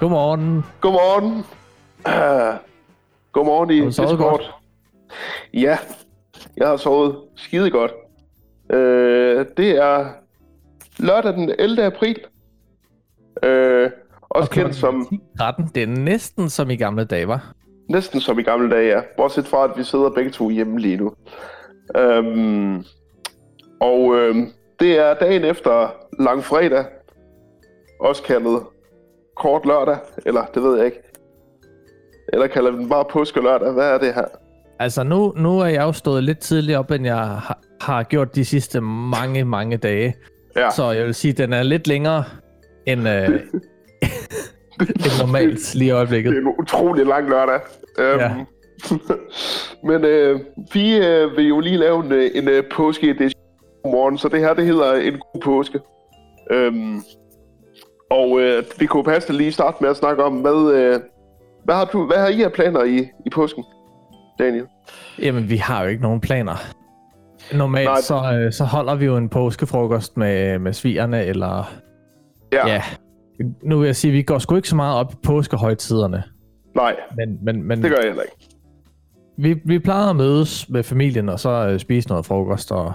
Godmorgen. Godmorgen. Uh, godmorgen i Discord. Ja, jeg har sovet skide godt. Uh, det er lørdag den 11. april. Uh, også kendt som 13. Det er næsten som i gamle dage, var. næsten som i gamle dage, ja. Bortset fra, at vi sidder begge to hjemme lige nu. Um, og uh, det er dagen efter langfredag. Også kaldet kort lørdag, eller det ved jeg ikke. Eller kalder vi den bare påske lørdag. Hvad er det her? Altså, nu, nu er jeg jo stået lidt tidligere op, end jeg har, har gjort de sidste mange, mange dage. Ja. Så jeg vil sige, at den er lidt længere end, øh, end normalt lige i øjeblikket. Det er en utrolig lang lørdag. Øhm, Ja. men øh, vi øh, vil jo lige lave en, øh, en øh, påske edition morgen, så det her det hedder en god påske. Øhm, og øh, vi kunne passende lige starte med at snakke om, hvad, øh, hvad, har, du, hvad har I af planer i, i påsken, Daniel? Jamen, vi har jo ikke nogen planer. Normalt Nej. så, øh, så holder vi jo en påskefrokost med, med svigerne, eller... Ja, Ja. Nu vil jeg sige, at vi går sgu ikke så meget op i påskehøjtiderne. nej, Men, men, men det gør jeg heller ikke. vi, vi plejede at mødes med familien, og så øh, spise noget frokost, og,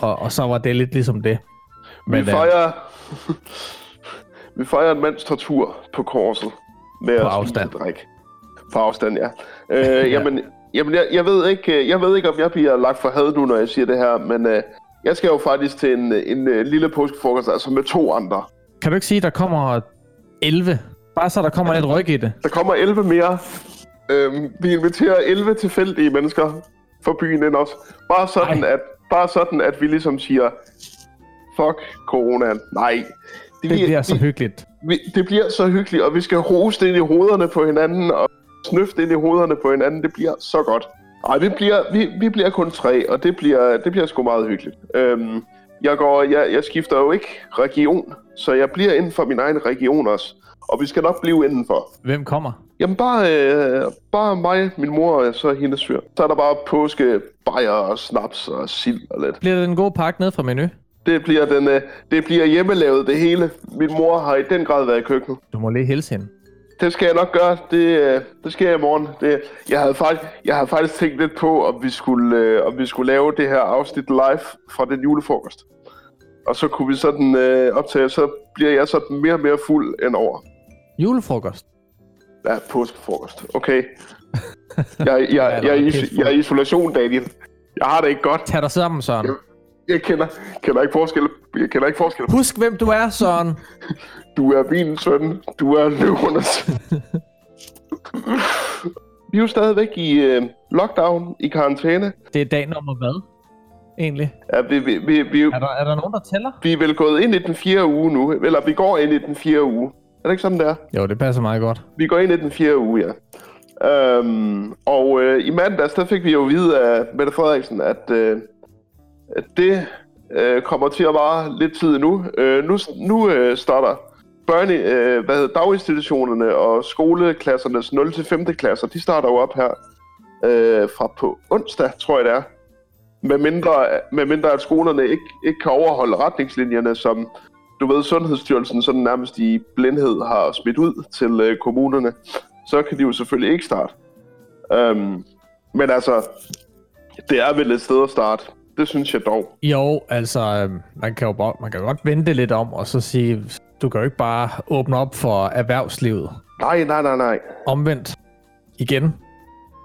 og, og så var det lidt ligesom det. Men, vi øh, fejrer, vi fejrer en mands tortur på korset med På afstand. drikke. På afstand, ja. Øh, jamen, jamen jeg, jeg, ved ikke, øh, jeg ved ikke, om jeg bliver lagt for had nu, når jeg siger det her, men øh, jeg skal jo faktisk til en, en, en lille påskefrokost, altså med to andre. Kan du ikke sige, at der kommer 11? Bare så der kommer lidt ryg i det. Der kommer 11 mere. Øhm, vi inviterer 11 tilfældige mennesker fra byen ind også. Bare sådan, Ej. at, bare sådan, at vi ligesom siger, fuck coronaen. Nej. Det bliver så hyggeligt. vi, det bliver så hyggeligt, og vi skal hoste ind i hovederne på hinanden, og snøfte ind i hovederne på hinanden. Det bliver så godt. Ej, vi bliver, vi, vi bliver kun tre, og det bliver, det bliver sgu meget hyggeligt. Øhm, jeg, går, jeg, jeg skifter jo ikke region, så jeg bliver inden for min egen region også. Og vi skal nok blive indenfor. Hvem kommer? Jamen bare, øh, bare mig, min mor og så hendes fyr. Så er der bare påske, bajer og snaps og sild og lidt. Bliver det en god pakke ned fra menu? Det bliver, den, øh, det bliver hjemmelavet det hele. Min mor har i den grad været i køkkenet. Du må lige hilse hende. Det skal jeg nok gøre. Det, øh, det sker i morgen. Det, jeg, havde faktisk, jeg havde faktisk tænkt lidt på, om vi, skulle, øh, om vi skulle lave det her afsnit live fra den julefrokost. Og så kunne vi sådan øh, optage, så bliver jeg sådan mere og mere fuld end over. Julefrokost. Ja, påskefrokost. Okay. Jeg, jeg, jeg, jeg, er i- jeg er i isolation, Daniel. Jeg har det ikke godt. Tag dig sammen, Søren. Jeg kender, kender ikke forskel. Jeg kender ikke forskel. Husk, hvem du er, Søren. Du er min søn. Du er løvernes. vi er jo stadigvæk i øh, lockdown, i karantæne. Det er dag nummer hvad? Egentlig. Ja, vi, vi, vi, vi, Er der, er der nogen, der tæller? vi er vel gået ind i den fjerde uge nu. Eller vi går ind i den fjerde uge. Er det ikke sådan, det er? Jo, det passer meget godt. Vi går ind i den fjerde uge, ja. Øhm, og øh, i mandags, der fik vi jo at vide af Mette Frederiksen, at, øh, at det øh, kommer til at vare lidt tid nu. Øh, nu nu øh, starter børne, øh, hvad hedder, daginstitutionerne og skoleklassernes 0. til 5. klasser, de starter jo op her øh, fra på onsdag, tror jeg det er. Med mindre, med mindre at skolerne ikke, ikke kan overholde retningslinjerne, som du ved, Sundhedsstyrelsen sådan nærmest i blindhed har smidt ud til øh, kommunerne, så kan de jo selvfølgelig ikke starte. Øhm, men altså, det er vel et sted at starte. Det synes jeg dog. Jo, altså, øhm, man kan jo bare, man kan godt vente lidt om, og så sige, du kan jo ikke bare åbne op for erhvervslivet. Nej, nej, nej, nej. Omvendt, igen,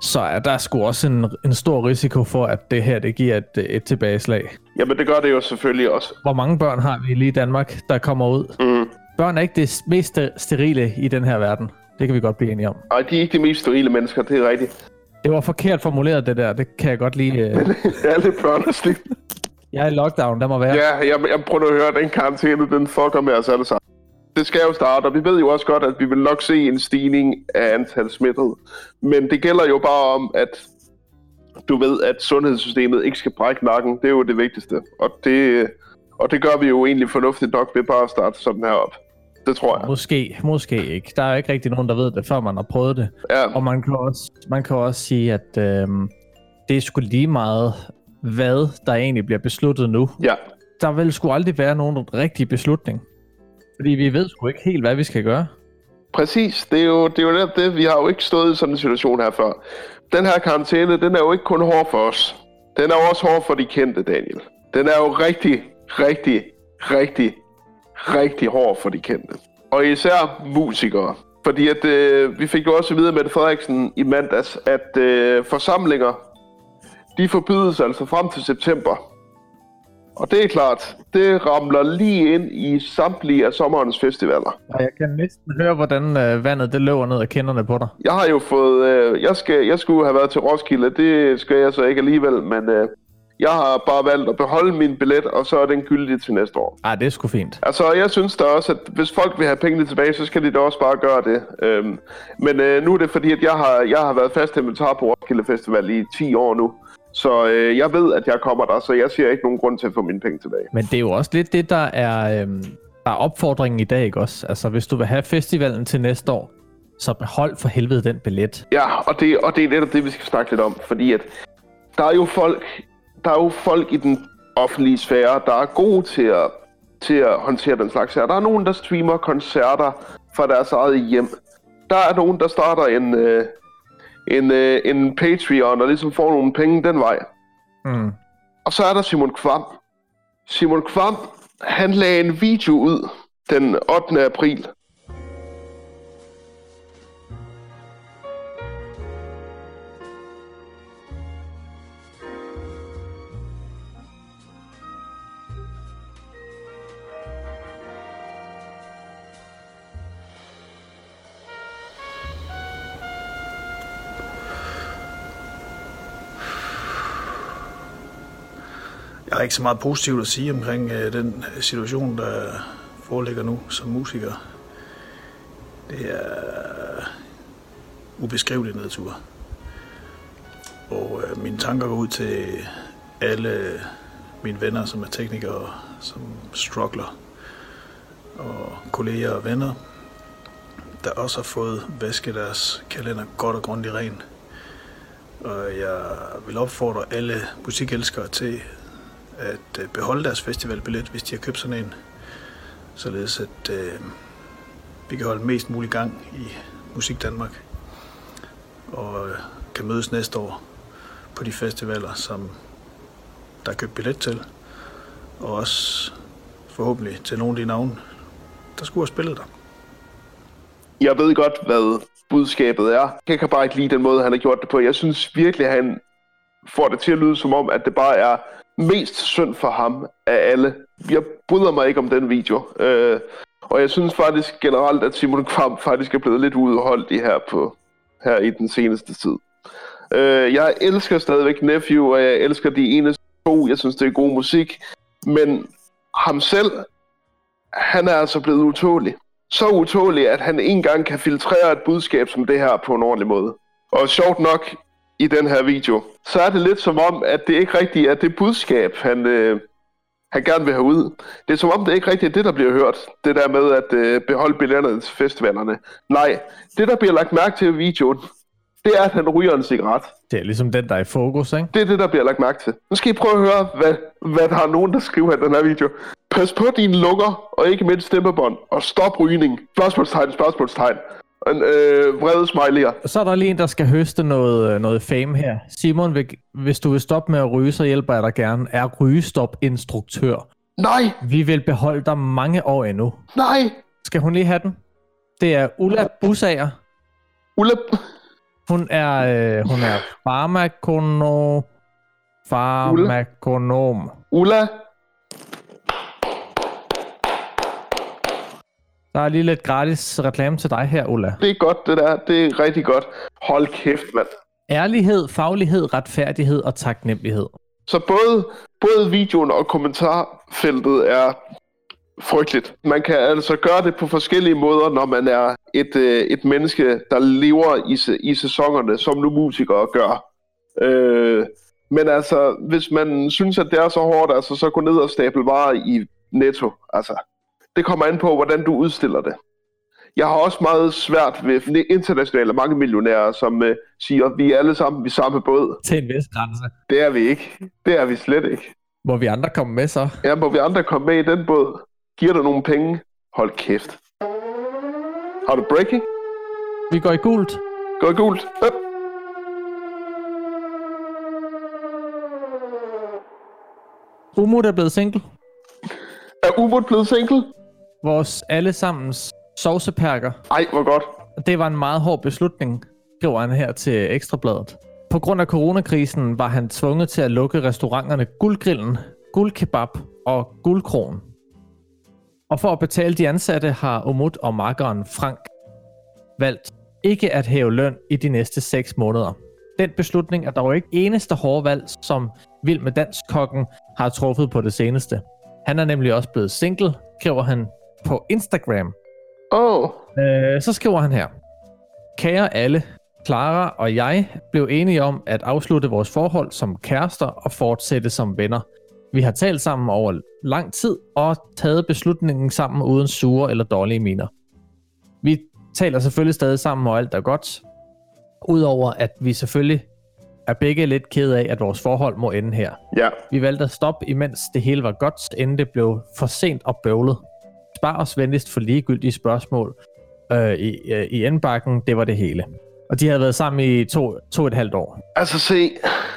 så er der sgu også en, en stor risiko for, at det her, det giver et, et tilbageslag. Jamen, det gør det jo selvfølgelig også. Hvor mange børn har vi lige i Danmark, der kommer ud? Mm. Børn er ikke det mest sterile i den her verden. Det kan vi godt blive enige om. Ej, de er ikke de mest sterile mennesker, det er rigtigt. Det var forkert formuleret, det der. Det kan jeg godt lide. øh. Er slidt. Jeg er i lockdown, der må være. Ja, jeg, jeg prøver at høre, den karantæne, den fucker med os alle sammen. Det skal jo starte, og vi ved jo også godt, at vi vil nok se en stigning af antal smittede. Men det gælder jo bare om, at du ved, at sundhedssystemet ikke skal brække nakken. Det er jo det vigtigste. Og det, og det gør vi jo egentlig fornuftigt nok ved bare at starte sådan her op. Det tror jeg. Måske, måske ikke. Der er jo ikke rigtig nogen, der ved det, før man har prøvet det. Ja, Og man kan også, man kan også sige, at øhm, det er sgu lige meget, hvad der egentlig bliver besluttet nu. ja. Der vil sgu aldrig være nogen rigtig beslutning. Fordi vi ved sgu ikke helt, hvad vi skal gøre. Præcis. Det er jo, det er jo netop det. Vi har jo ikke stået i sådan en situation her før. Den her karantæne, den er jo ikke kun hård for os. Den er jo også hård for de kendte, Daniel. Den er jo rigtig, rigtig, rigtig, rigtig hård for de kendte. Og især musikere. Fordi at, øh, vi fik jo også at vide med Frederiksen i mandags, at øh, forsamlinger, de forbydes altså frem til september. Og det er klart, det ramler lige ind i samtlige af sommerens festivaler. Og jeg kan næsten høre, hvordan øh, vandet det løber ned af kinderne på dig. Jeg har jo fået... Øh, jeg, skal, jeg skulle have været til Roskilde, det skal jeg så ikke alligevel, men øh, jeg har bare valgt at beholde min billet, og så er den gyldig til næste år. Ej, det er sgu fint. Altså, jeg synes da også, at hvis folk vil have pengene tilbage, så skal de da også bare gøre det. Øhm, men øh, nu er det fordi, at jeg har, jeg har været fast inventar på Roskilde Festival i 10 år nu. Så øh, jeg ved, at jeg kommer der, så jeg ser ikke nogen grund til at få mine penge tilbage. Men det er jo også lidt det, der er, øhm, der er opfordringen i dag, ikke også? Altså, hvis du vil have festivalen til næste år, så behold for helvede den billet. Ja, og det, og det er netop det, vi skal snakke lidt om, fordi at der er jo folk, der er jo folk i den offentlige sfære, der er gode til at, til at håndtere den slags her. Der er nogen, der streamer koncerter fra deres eget hjem. Der er nogen, der starter en, øh, en, øh, en Patreon og ligesom får nogle penge den vej. Mm. Og så er der Simon Kvam. Simon Kvam, han lagde en video ud den 8. april. Jeg har ikke så meget positivt at sige omkring øh, den situation, der foreligger nu som musiker. Det er ubeskrivelig nedtur. Og øh, mine tanker går ud til alle mine venner, som er teknikere, som struggler, og kolleger og venner, der også har fået vasket deres kalender godt og grundigt ren. Og jeg vil opfordre alle musikelskere til at øh, beholde deres festivalbillet, hvis de har købt sådan en. Således at øh, vi kan holde mest mulig gang i Musik Danmark. Og øh, kan mødes næste år på de festivaler, som der er købt billet til. Og også forhåbentlig til nogle af de navne, der skulle have spillet der. Jeg ved godt, hvad budskabet er. Jeg kan bare ikke lide den måde, han har gjort det på. Jeg synes virkelig, han får det til at lyde som om, at det bare er mest synd for ham af alle. Jeg bryder mig ikke om den video. Øh, og jeg synes faktisk generelt, at Simon Kvam faktisk er blevet lidt udholdt i her, på, her i den seneste tid. Øh, jeg elsker stadigvæk Nephew, og jeg elsker de ene to. Jeg synes, det er god musik. Men ham selv, han er altså blevet utålig. Så utålig, at han ikke engang kan filtrere et budskab som det her på en ordentlig måde. Og sjovt nok, i den her video, så er det lidt som om, at det ikke rigtigt er det budskab, han, øh, han gerne vil have ud. Det er som om, det ikke rigtigt er det, der bliver hørt. Det der med at øh, beholde billetterne til festivalerne. Nej, det der bliver lagt mærke til i videoen, det er, at han ryger en cigaret. Det er ligesom den, der er i fokus, ikke? Det er det, der bliver lagt mærke til. Nu skal I prøve at høre, hvad, hvad der er nogen, der skriver i den her video. Pas på dine lunger, og ikke mindst stemmebånd, og stop rygning. Spørgsmålstegn, spørgsmålstegn. En, øh, vrede smiley'er. Så er der lige en, der skal høste noget, noget fame her. Simon, hvis du vil stoppe med at ryge, så hjælper jeg dig gerne. Er rygestop-instruktør. Nej! Vi vil beholde dig mange år endnu. Nej! Skal hun lige have den? Det er Ulla Busager. Ulla... Hun er, øh, hun er farmakono... Farmakonom. Ulla Der er lige lidt gratis reklame til dig her, Ulla. Det er godt, det der. Det er rigtig godt. Hold kæft, mand. Ærlighed, faglighed, retfærdighed og taknemmelighed. Så både, både videoen og kommentarfeltet er frygteligt. Man kan altså gøre det på forskellige måder, når man er et, øh, et menneske, der lever i, i sæsonerne, som nu musikere gør. Øh, men altså, hvis man synes, at det er så hårdt, altså, så gå ned og stable varer i Netto. Altså, det kommer an på, hvordan du udstiller det. Jeg har også meget svært ved internationale mange millionærer, som uh, siger, at vi er alle sammen i samme båd. Til en vis grænse. Det er vi ikke. Det er vi slet ikke. Må vi andre komme med så? Ja, må vi andre komme med i den båd? Giver du nogle penge? Hold kæft. Har du breaking? Vi går i gult. Gå i gult. Øp. Umut er blevet single. Er Umut blevet single? Vores allesammens sovseperker. Ej, hvor godt. Det var en meget hård beslutning, skriver han her til Ekstrabladet. På grund af coronakrisen var han tvunget til at lukke restauranterne Guldgrillen, Guldkebab og Guldkron. Og for at betale de ansatte har Omut og makkeren Frank valgt ikke at hæve løn i de næste 6 måneder. Den beslutning er dog ikke eneste hårde valg, som Vild med Dansk-kokken har truffet på det seneste. Han er nemlig også blevet single, skriver han på Instagram. Oh, Øh, så skriver han her. Kære alle, Clara og jeg blev enige om at afslutte vores forhold som kærester og fortsætte som venner. Vi har talt sammen over lang tid og taget beslutningen sammen uden sure eller dårlige miner. Vi taler selvfølgelig stadig sammen, og alt er godt. Udover at vi selvfølgelig er begge lidt ked af, at vores forhold må ende her. ja. Vi valgte at stoppe, imens det hele var godt, inden det blev for sent og bøvlet. Spar os venligst for ligegyldige spørgsmål øh, i, øh, i indbakken. Det var det hele. Og de havde været sammen i to, to og et halvt år. Altså se,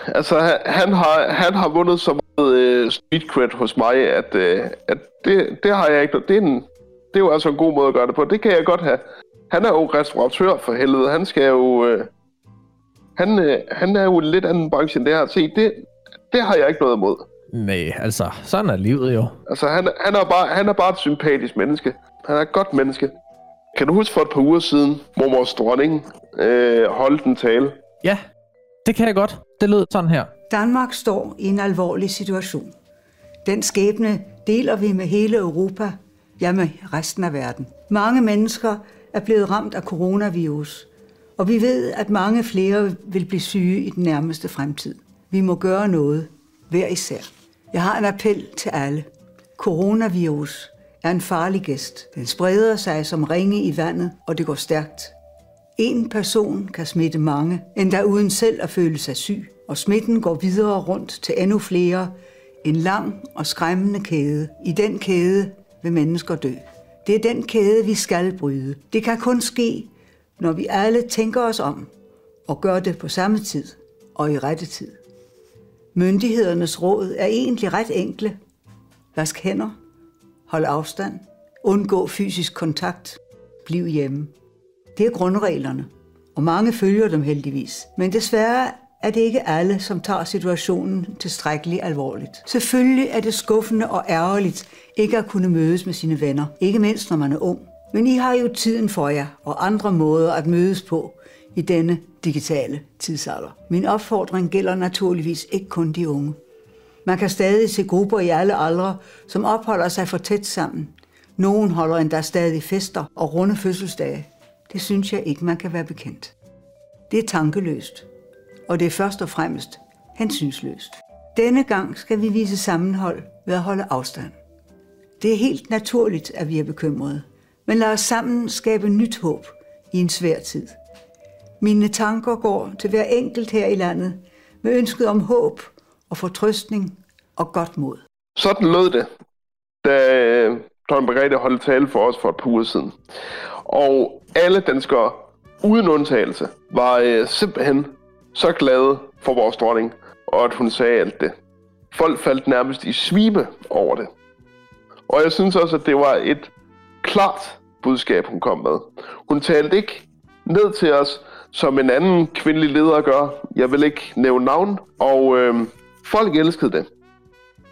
altså han, han, har, han har vundet så meget øh, street cred hos mig, at, øh, at det, det har jeg ikke. Det er, en, det er jo altså en god måde at gøre det på. Det kan jeg godt have. Han er jo restauratør for helvede. Han skal jo... Øh, han, øh, han er jo en lidt anden branche end det her. Se, det, det har jeg ikke noget imod. Nej, altså, sådan er livet jo. Altså, han, han, er bare, han er bare et sympatisk menneske. Han er et godt menneske. Kan du huske for et par uger siden, mormors dronning øh, holdt en tale? Ja, det kan jeg godt. Det lød sådan her. Danmark står i en alvorlig situation. Den skæbne deler vi med hele Europa, ja med resten af verden. Mange mennesker er blevet ramt af coronavirus, og vi ved, at mange flere vil blive syge i den nærmeste fremtid. Vi må gøre noget, hver især. Jeg har en appel til alle. Coronavirus er en farlig gæst. Den spreder sig som ringe i vandet, og det går stærkt. En person kan smitte mange, endda uden selv at føle sig syg, og smitten går videre rundt til endnu flere. En lang og skræmmende kæde. I den kæde vil mennesker dø. Det er den kæde, vi skal bryde. Det kan kun ske, når vi alle tænker os om og gør det på samme tid og i rette tid. Myndighedernes råd er egentlig ret enkle. Vask hænder, hold afstand, undgå fysisk kontakt, bliv hjemme. Det er grundreglerne, og mange følger dem heldigvis. Men desværre er det ikke alle, som tager situationen tilstrækkeligt alvorligt. Selvfølgelig er det skuffende og ærgerligt ikke at kunne mødes med sine venner, ikke mindst når man er ung. Men I har jo tiden for jer og andre måder at mødes på i denne digitale tidsalder. Min opfordring gælder naturligvis ikke kun de unge. Man kan stadig se grupper i alle aldre, som opholder sig for tæt sammen. Nogen holder endda stadig fester og runde fødselsdage. Det synes jeg ikke, man kan være bekendt. Det er tankeløst, og det er først og fremmest hensynsløst. Denne gang skal vi vise sammenhold ved at holde afstand. Det er helt naturligt, at vi er bekymrede, men lad os sammen skabe nyt håb i en svær tid. Mine tanker går til hver enkelt her i landet med ønsket om håb og fortrøstning og godt mod. Sådan lød det, da øh, Dronning Margrethe holdt tale for os for et par uger siden. Og alle danskere, uden undtagelse, var øh, simpelthen så glade for vores dronning, og at hun sagde alt det. Folk faldt nærmest i svime over det. Og jeg synes også, at det var et klart budskab, hun kom med. Hun talte ikke ned til os, som en anden kvindelig leder gør. Jeg vil ikke nævne navn, og øh, folk elskede det.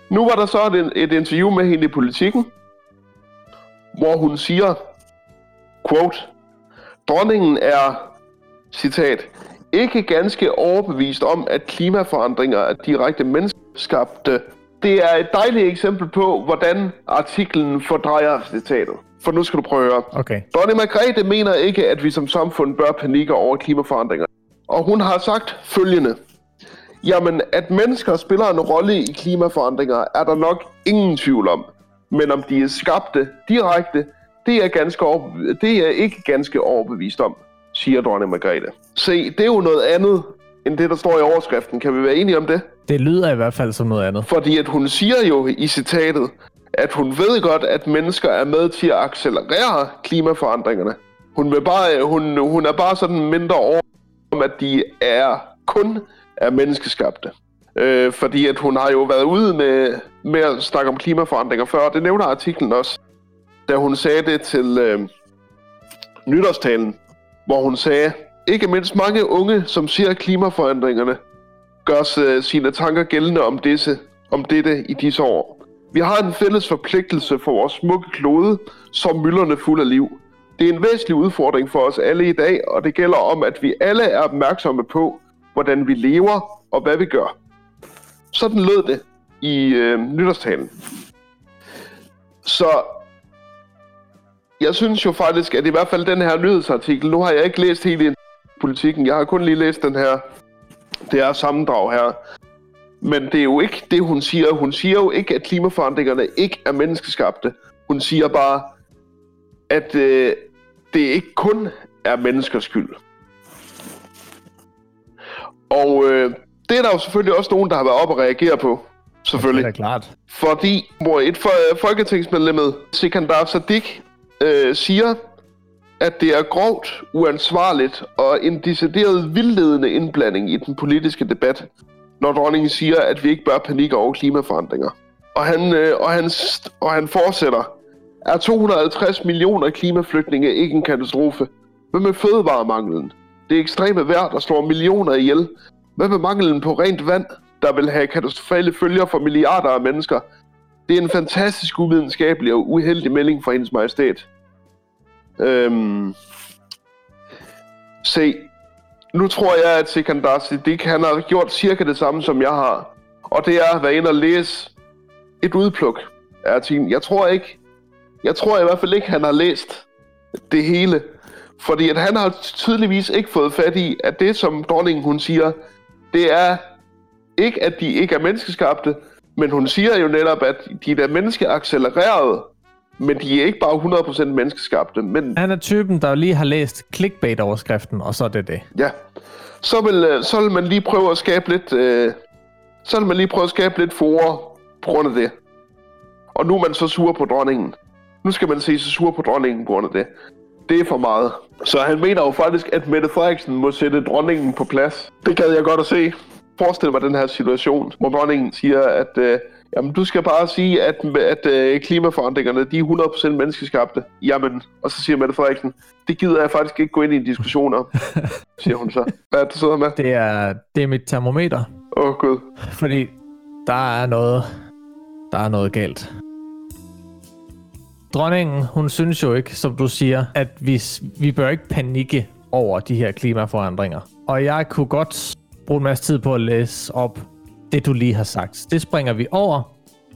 Nu var der så et, et interview med hende i politikken, hvor hun siger, quote, Dronningen er, citat, ikke ganske overbevist om, at klimaforandringer er direkte menneskeskabte. Det er et dejligt eksempel på, hvordan artiklen fordrejer citatet. For nu skal du prøve at høre. Okay. Dronning Margrethe mener ikke, at vi som samfund bør panikke over klimaforandringer. Og hun har sagt følgende. Jamen, at mennesker spiller en rolle i klimaforandringer, er der nok ingen tvivl om. Men om de er skabte direkte, det er, ganske overbe- det er ikke ganske overbevist om, siger dronning Margrethe. Se, det er jo noget andet, end det, der står i overskriften. Kan vi være enige om det? Det lyder i hvert fald som noget andet. Fordi at hun siger jo i citatet, at hun ved godt, at mennesker er med til at accelerere klimaforandringerne. Hun, vil bare, hun, hun er bare sådan mindre over, om at de er kun er menneskeskabte. Øh, fordi at hun har jo været ude med, med at snakke om klimaforandringer før, og det nævner artiklen også, da hun sagde det til øh, nytårstalen, hvor hun sagde, ikke mindst mange unge, som ser klimaforandringerne, gør øh, sine tanker gældende om, disse, om dette i disse år. Vi har en fælles forpligtelse for vores smukke klode, som mylderne fuld af liv. Det er en væsentlig udfordring for os alle i dag, og det gælder om, at vi alle er opmærksomme på, hvordan vi lever og hvad vi gør. Sådan lød det i øh, nytårstalen. Så jeg synes jo faktisk, at i hvert fald den her nyhedsartikel, nu har jeg ikke læst hele politikken, jeg har kun lige læst den her, det er sammendrag her. Men det er jo ikke det, hun siger. Hun siger jo ikke, at klimaforandringerne ikke er menneskeskabte. Hun siger bare, at øh, det ikke kun er menneskers skyld. Og øh, det er der jo selvfølgelig også nogen, der har været op og reagere på. Selvfølgelig. Det er klart. Fordi hvor et for, folketingsmedlemmet, Sikandar Sadik, øh, siger, at det er grovt uansvarligt og en decideret vildledende indblanding i den politiske debat, når dronningen siger, at vi ikke bør panikke over klimaforandringer. Og han, øh, og han, og han fortsætter. Er 250 millioner klimaflygtninge ikke en katastrofe? Hvad med fødevaremanglen? Det ekstreme vejr, der slår millioner ihjel. Hvad med manglen på rent vand, der vil have katastrofale følger for milliarder af mennesker? Det er en fantastisk uvidenskabelig og uheldig melding fra hendes majestæt. Øhm, se, nu tror jeg, at Sikandar Siddiq, han har gjort cirka det samme, som jeg har. Og det er at være inde og læse et udpluk af artiklen. Jeg tror ikke, jeg tror i hvert fald ikke, han har læst det hele. Fordi at han har tydeligvis ikke fået fat i, at det, som dronningen hun siger, det er ikke, at de ikke er menneskeskabte, men hun siger jo netop, at de er menneskeaccelererede, men de er ikke bare 100% menneskeskabte. Men, Han er typen, der lige har læst clickbait-overskriften, og så er det det. ja, så vil, øh, så vil man lige prøve at skabe lidt, øh, så vil man lige prøve at skabe lidt for på grund af det. Og nu er man så sur på dronningen. Nu skal man se så sur på dronningen på grund af det. Det er for meget. Så han mener jo faktisk, at Mette Frederiksen må sætte dronningen på plads. Det gad jeg godt at se. Forestil mig den her situation, hvor dronningen siger, at øh, jamen, du skal bare sige, at, at øh, klimaforandringerne de er 100% menneskeskabte. Jamen, og så siger Mette Frederiksen, det gider jeg faktisk ikke gå ind i en diskussion om, siger hun så. Hvad er det, du sidder med? Det er, det er mit termometer, Åh, oh, gud. fordi der er noget, der er noget galt. Dronningen, hun synes jo ikke, som du siger, at vi, vi bør ikke panikke over de her klimaforandringer. Og jeg kunne godt bruge en masse tid på at læse op det, du lige har sagt. Det springer vi over,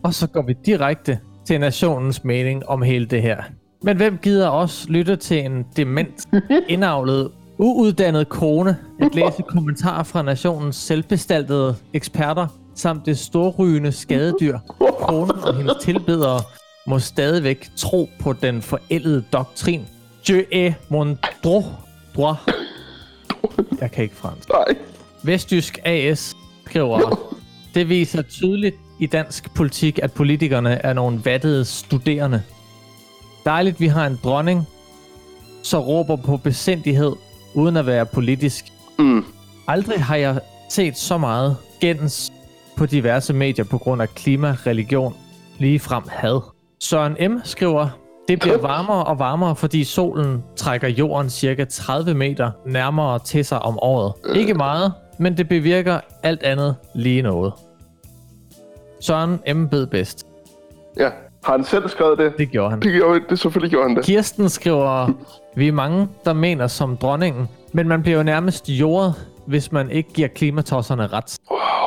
og så går vi direkte til nationens mening om hele det her. Men hvem gider også lytte til en dement, indavlet, uuddannet kone, at læse kommentarer fra nationens selvbestaltede eksperter, samt det storrygende skadedyr, konen og hendes tilbedere, må stadigvæk tro på den forældede doktrin. Je est mon droit. droit. Jeg kan ikke fransk. Nej. Vestjysk AS skriver, det viser tydeligt i dansk politik, at politikerne er nogle vattede studerende. Dejligt, vi har en dronning, så råber på besindighed, uden at være politisk. Mm. Aldrig har jeg set så meget gens på diverse medier på grund af klima, religion, ligefrem had. Søren M. skriver, det bliver varmere og varmere, fordi solen trækker jorden cirka 30 meter nærmere til sig om året. Ikke meget, men det bevirker alt andet lige noget. Søren M. ved bedst. Ja. Har han selv skrevet det? Det gjorde han. Det, gjorde, det selvfølgelig gjorde han det. Kirsten skriver, vi er mange, der mener som dronningen, men man bliver jo nærmest jordet, hvis man ikke giver klimatosserne ret.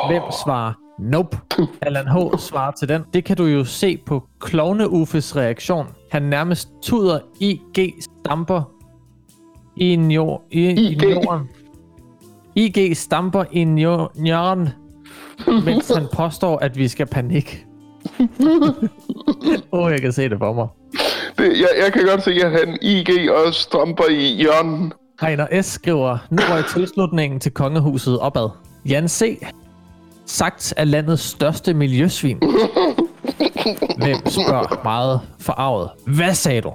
Hvem svarer nope? Allan H. svarer til den. Det kan du jo se på Klovne Uffes reaktion. Han nærmest tuder IG stamper i, en jord, i, i IG? jorden. IG stamper i jorden, mens han påstår, at vi skal panik. Åh, oh, jeg kan se det for mig. det jeg, jeg kan godt se, at han IG og strømper i hjørnen. Heiner S. skriver, nu røg tilslutningen til kongehuset opad. Jan C. Sagt er landets største miljøsvin. Hvem spørger meget forarvet? Hvad sagde du?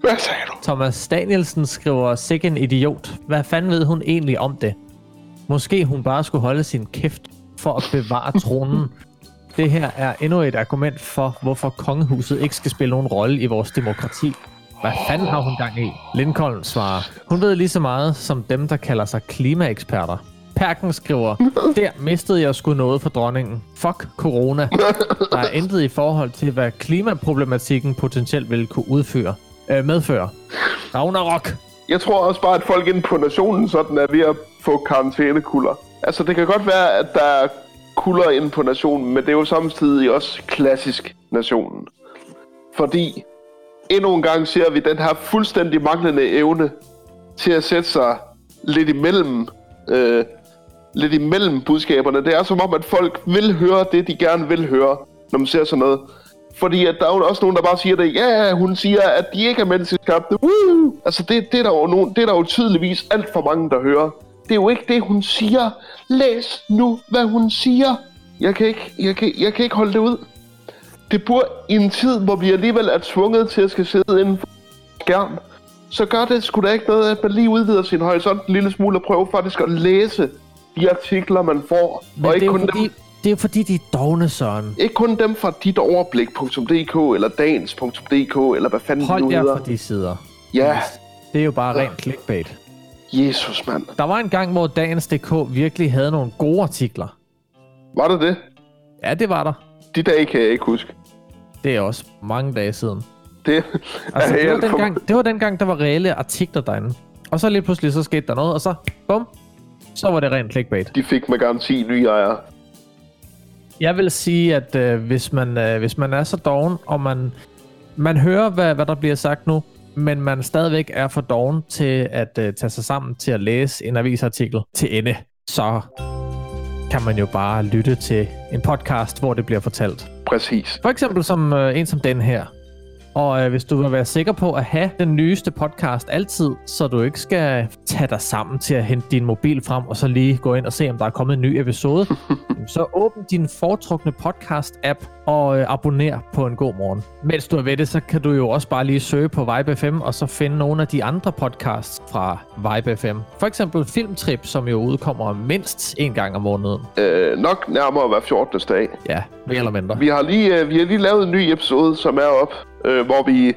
Hvad sagde du? Thomas Danielsen skriver, sikke en idiot. Hvad fanden ved hun egentlig om det? Måske hun bare skulle holde sin kæft for at bevare tronen. Det her er endnu et argument for, hvorfor kongehuset ikke skal spille nogen rolle i vores demokrati. Hvad fanden har hun gang i? Lincoln svarer, hun ved lige så meget som dem, der kalder sig klimaeksperter. Perken skriver, der mistede jeg sgu noget for dronningen. Fuck corona. Der er intet i forhold til, hvad klimaproblematikken potentielt vil kunne udføre. Øh, medføre. Ragnarok. Jeg tror også bare, at folk inde på nationen sådan er ved at få karantænekulder. Altså, det kan godt være, at der er kulder inde på nationen, men det er jo samtidig også klassisk nationen. Fordi endnu en gang ser vi den her fuldstændig manglende evne til at sætte sig lidt imellem, øh, lidt imellem budskaberne. Det er som om, at folk vil høre det, de gerne vil høre, når man ser sådan noget. Fordi at der er jo også nogen, der bare siger det, ja, hun siger, at de ikke er menneskeskabte. Woo! Altså, det, det, er der jo nogen, det er der jo tydeligvis alt for mange, der hører. Det er jo ikke det, hun siger. Læs nu, hvad hun siger. Jeg kan ikke, jeg kan, jeg kan ikke holde det ud. Det burde i en tid, hvor vi alligevel er tvunget til at skal sidde inden for skærm, så gør det sgu da ikke noget, at man lige udvider sin horisont en lille smule og prøver faktisk at læse de artikler, man får. Men og ikke kun, fordi, dem, det er fordi, de er dogne, Søren. ikke kun dem fra ditoverblik.dk eller dagens.dk eller hvad fanden de Hold nu jer hedder. fra de sider. Ja, Det er jo bare rent clickbait. Jesus mand. Der var en gang, hvor Dagens.dk virkelig havde nogle gode artikler. Var det det? Ja, det var der. De dage kan jeg ikke huske. Det er også mange dage siden. Det Altså, det, var alt for- dengang, det var dengang, der var reelle artikler derinde. Og så lige pludselig, så skete der noget, og så, bum, så var det rent clickbait. De fik med garanti nye ejere. Jeg vil sige, at øh, hvis, man, øh, hvis man er så doven, og man, man hører, hvad, hvad der bliver sagt nu, men man stadigvæk er for doven til at øh, tage sig sammen til at læse en avisartikel til ende, så kan man jo bare lytte til en podcast, hvor det bliver fortalt. Præcis. For eksempel som øh, en som den her. Og øh, hvis du vil være sikker på at have den nyeste podcast altid, så du ikke skal tage dig sammen til at hente din mobil frem, og så lige gå ind og se, om der er kommet en ny episode, så åbn din foretrukne podcast-app og øh, abonner på en god morgen. Mens du er ved det, så kan du jo også bare lige søge på Vibe FM, og så finde nogle af de andre podcasts fra Vibe FM. For eksempel Filmtrip, som jo udkommer mindst en gang om måneden. Øh, nok nærmere hver 14. dag. Ja, mere eller mindre. Vi har lige, øh, vi har lige lavet en ny episode, som er op, øh, hvor, vi,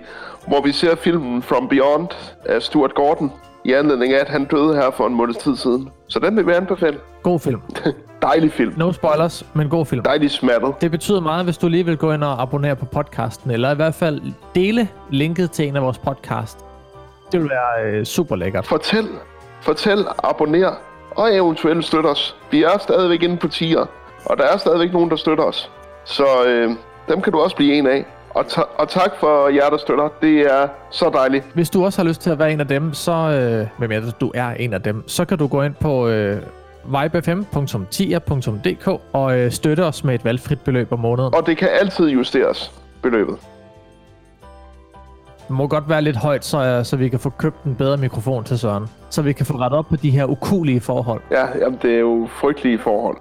hvor vi ser filmen From Beyond af Stuart Gordon. I anledning af, at han døde her for en måneds tid siden. Så den vil vi anbefale. God film. Dejlig film. No spoilers, men god film. Dejlig smattet. Det betyder meget, hvis du lige vil gå ind og abonnere på podcasten, eller i hvert fald dele linket til en af vores podcast. Det vil være øh, super lækkert. Fortæl, fortæl, abonner og eventuelt støt os. Vi er stadigvæk inde på tier, og der er stadigvæk nogen, der støtter os. Så øh, dem kan du også blive en af. Og, ta- og tak for jer, der støtter. Det er så dejligt. Hvis du også har lyst til at være en af dem, så, øh, medmindre du er en af dem, så kan du gå ind på øh, vibefm.tier.dk og øh, støtte os med et valgfrit beløb om måneden. Og det kan altid justeres, beløbet. Det må godt være lidt højt, så, øh, så vi kan få købt en bedre mikrofon til Søren. Så vi kan få rettet op på de her ukulige forhold. Ja, jamen, det er jo frygtelige forhold.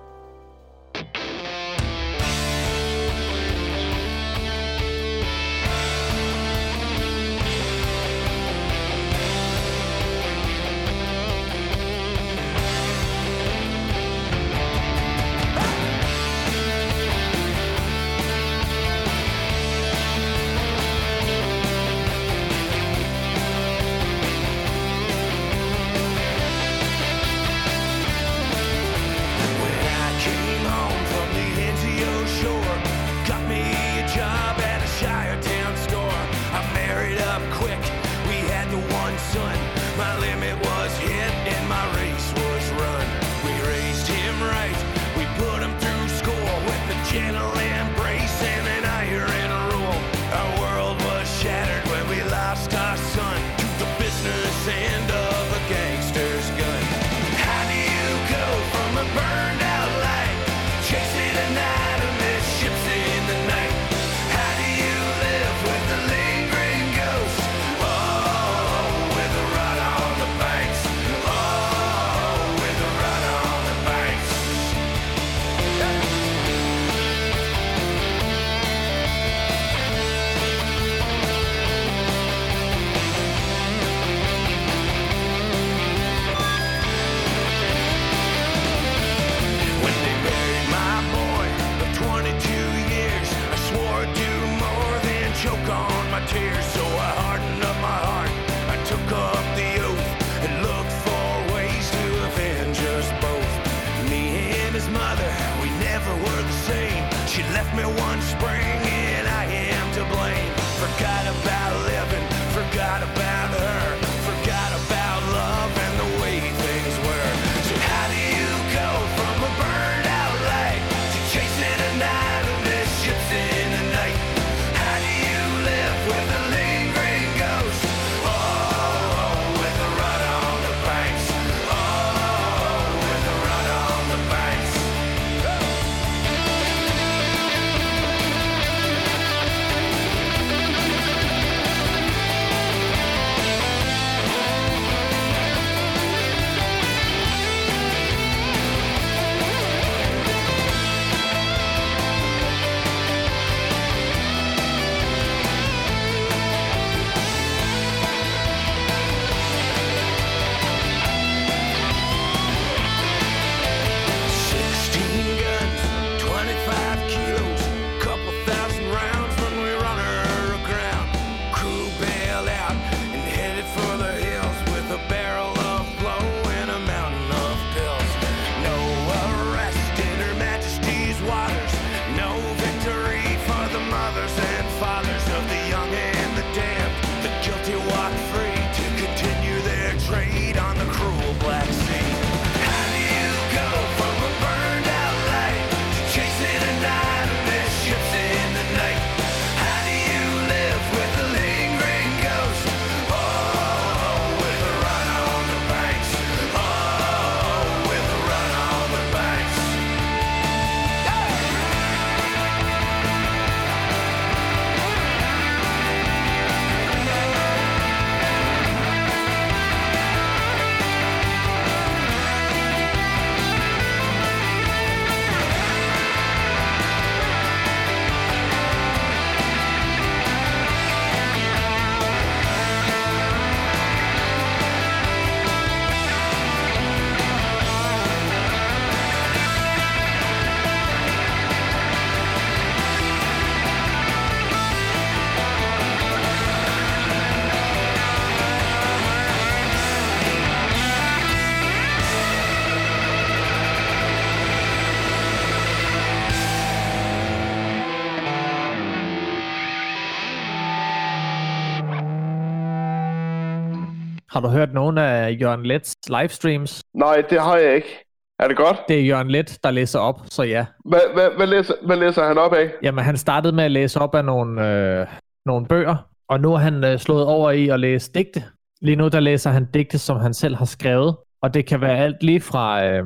Har du hørt nogen af Jørgen Lets livestreams? Nej, det har jeg ikke. Er det godt? Det er Jørgen Let, der læser op, så ja. Hvad, hvad, hvad, læser, hvad læser han op af? Jamen, han startede med at læse op af nogle, øh, nogle bøger, og nu er han øh, slået over i at læse digte. Lige nu, der læser han digte, som han selv har skrevet, og det kan være alt lige fra øh,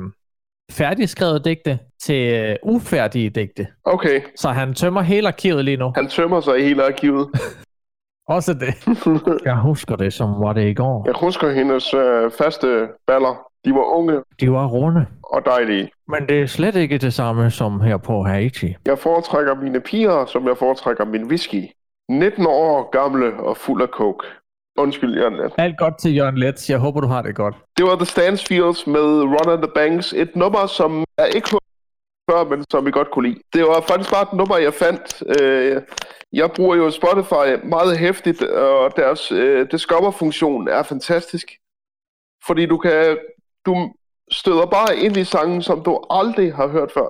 færdigskrevet digte til øh, ufærdige digte. Okay, Så han tømmer hele arkivet lige nu. han tømmer sig i hele arkivet. Også det. Jeg husker det, som var det i går. Jeg husker hendes øh, faste baller. De var unge De var runde. og dejlige. Men det er slet ikke det samme som her på Haiti. Jeg foretrækker mine piger, som jeg foretrækker min whisky. 19 år gamle og fuld af coke. Undskyld, Jørgen Let. Alt godt til Jørgen Let. Jeg håber, du har det godt. Det var The Stansfields med Run on the Banks. Et nummer, som jeg ikke før, men som vi godt kunne lide. Det var faktisk bare et nummer, jeg fandt. Øh, Jeg bruger jo Spotify meget hæftigt, og deres øh, Discover-funktion er fantastisk. Fordi du kan du støder bare ind i sangen, som du aldrig har hørt før.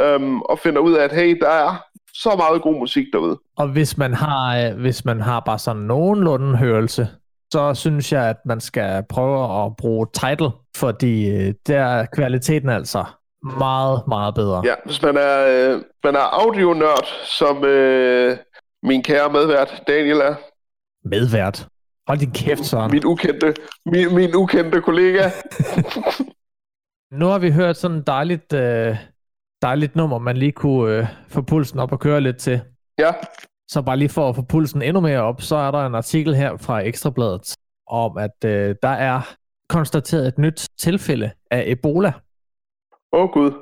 Øhm, og finder ud af, at hey, der er så meget god musik derude. Og hvis man har, øh, hvis man har bare sådan nogenlunde hørelse, så synes jeg, at man skal prøve at bruge title, fordi øh, der er kvaliteten altså meget, meget bedre. Ja, hvis man er, øh, man er audionørd, som øh, min kære medvært Daniel er, Medvært. Hold din kæft, Søren. min ukendte, min, min ukendte kollega. Nu har vi hørt sådan et dejligt, øh, dejligt nummer, man lige kunne øh, få pulsen op og køre lidt til. Ja, Så bare lige for at få pulsen endnu mere op, så er der en artikel her fra Ekstrabladet om, at øh, der er konstateret et nyt tilfælde af Ebola åh oh, gud.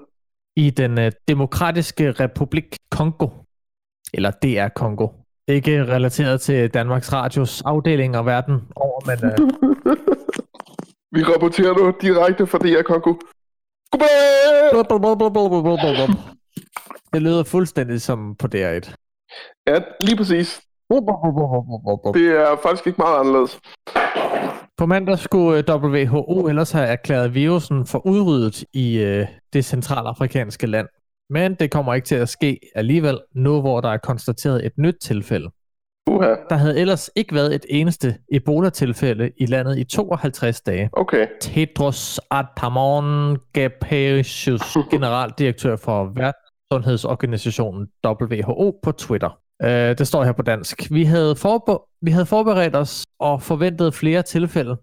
i den øh, demokratiske republik Kongo, eller DR Kongo. Ikke relateret til Danmarks Radios afdeling og verden over, men øh, Vi rapporterer nu direkte fra DR Kongo. det lyder fuldstændig som på DR1. Ja, lige præcis. Det er faktisk ikke meget anderledes. På mandag skulle øh, WHO ellers have erklæret virusen for udryddet i øh, det centralafrikanske land. Men det kommer ikke til at ske alligevel, nu hvor der er konstateret et nyt tilfælde. Uha. Der havde ellers ikke været et eneste Ebola-tilfælde i landet i 52 dage. Okay. Tedros Adhanom Ghebreyesus, generaldirektør for Verdenssundhedsorganisationen WHO på Twitter. Uh, det står her på dansk. Vi havde, forbe- vi havde forberedt os og forventet flere tilfælde,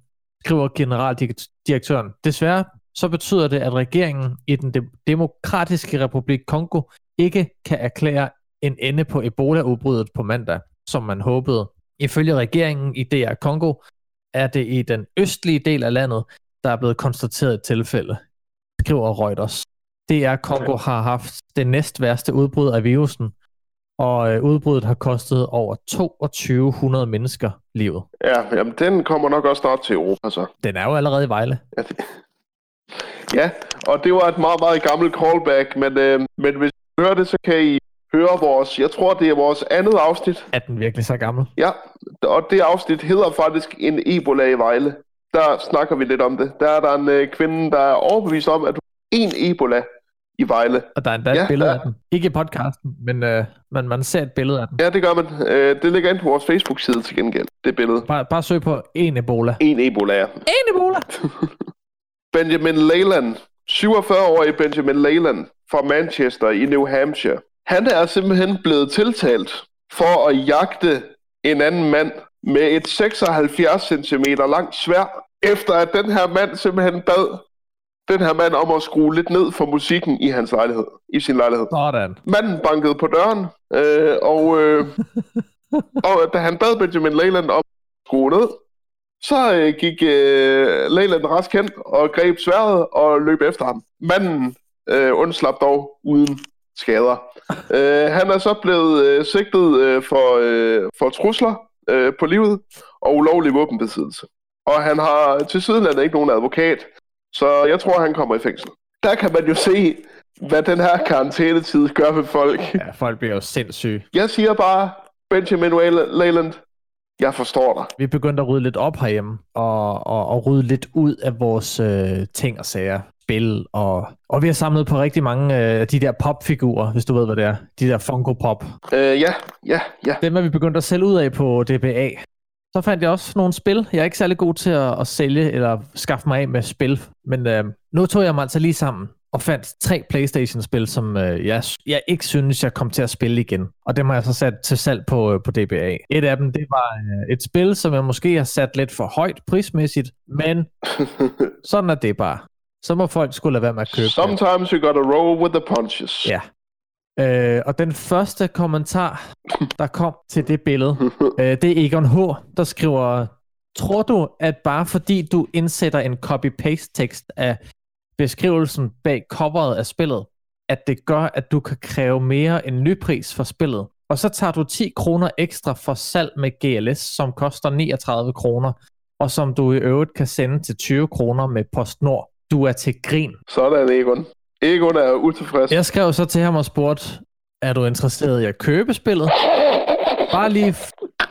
skriver generaldirektøren. Desværre så betyder det, at regeringen i den de- demokratiske republik Kongo ikke kan erklære en ende på Ebola-udbruddet på mandag, som man håbede. Ifølge regeringen i DR Kongo er det i den østlige del af landet, der er blevet konstateret et tilfælde, skriver Reuters. DR Kongo har haft det næst værste udbrud af virusen, og øh, udbruddet har kostet over 2200 mennesker livet. Ja, jamen, den kommer nok også snart til Europa, så. Den er jo allerede i Vejle. Ja, det- Ja, og det var et meget, meget gammelt callback, men, øh, men hvis I hører det, så kan I høre vores, jeg tror, det er vores andet afsnit. Er den virkelig så gammel? Ja, og det afsnit hedder faktisk En Ebola i Vejle. Der snakker vi lidt om det. Der er der en øh, kvinde, der er overbevist om, at en Ebola i Vejle. Og der er endda et Ja, billede ja. af den. Ikke i podcasten, men, øh, men man ser et billede af den. Ja, det gør man. Øh, det ligger inde på vores Facebook-side til gengæld, det billede. Bare, bare søg på en Ebola. En Ebola, ja. En Ebola! Benjamin Leyland, 47-årig Benjamin Leyland fra Manchester i New Hampshire. Han er simpelthen blevet tiltalt for at jagte en anden mand med et 76 cm langt svær, efter at den her mand simpelthen bad den her mand om at skrue lidt ned for musikken i hans lejlighed, i sin lejlighed. Sådan. Manden bankede på døren, øh, og, øh, og da han bad Benjamin Leyland om at skrue ned, så øh, gik øh, Leyland rask hen og greb sværet og løb efter ham. Manden øh, undslap dog uden skader. øh, han er så blevet øh, sigtet øh, for, øh, for trusler øh, på livet og ulovlig våbenbesiddelse. Og han har til siden ikke nogen advokat, så jeg tror, han kommer i fængsel. Der kan man jo se, hvad den her karantænetid gør ved folk. Ja, folk bliver jo sindssyge. Jeg siger bare, Benjamin Leyland, jeg forstår dig. Vi er begyndt at rydde lidt op herhjemme, og, og, og rydde lidt ud af vores øh, ting og sager. Spil, og, og vi har samlet på rigtig mange af øh, de der popfigurer, hvis du ved, hvad det er. De der Funko Pop. Øh, ja, ja, ja. Dem er vi begyndt at sælge ud af på DBA. Så fandt jeg også nogle spil. Jeg er ikke særlig god til at, at sælge eller skaffe mig af med spil, men øh, nu tog jeg mig altså lige sammen og fandt tre Playstation-spil, som øh, jeg, jeg ikke synes, jeg kom til at spille igen. Og dem har jeg så sat til salg på, øh, på DBA. Et af dem, det var øh, et spil, som jeg måske har sat lidt for højt prismæssigt, men sådan er det bare. Så må folk skulle lade være med at købe Sometimes det. you gotta roll with the punches. Ja. Øh, og den første kommentar, der kom til det billede, øh, det er Egon H., der skriver, tror du, at bare fordi du indsætter en copy-paste tekst af beskrivelsen bag coveret af spillet, at det gør, at du kan kræve mere end nypris for spillet. Og så tager du 10 kroner ekstra for salg med GLS, som koster 39 kroner, og som du i øvrigt kan sende til 20 kroner med PostNord. Du er til grin. Sådan, Egon. Egon er utilfreds. Jeg skrev så til ham og spurgte, er du interesseret i at købe spillet? Bare lige,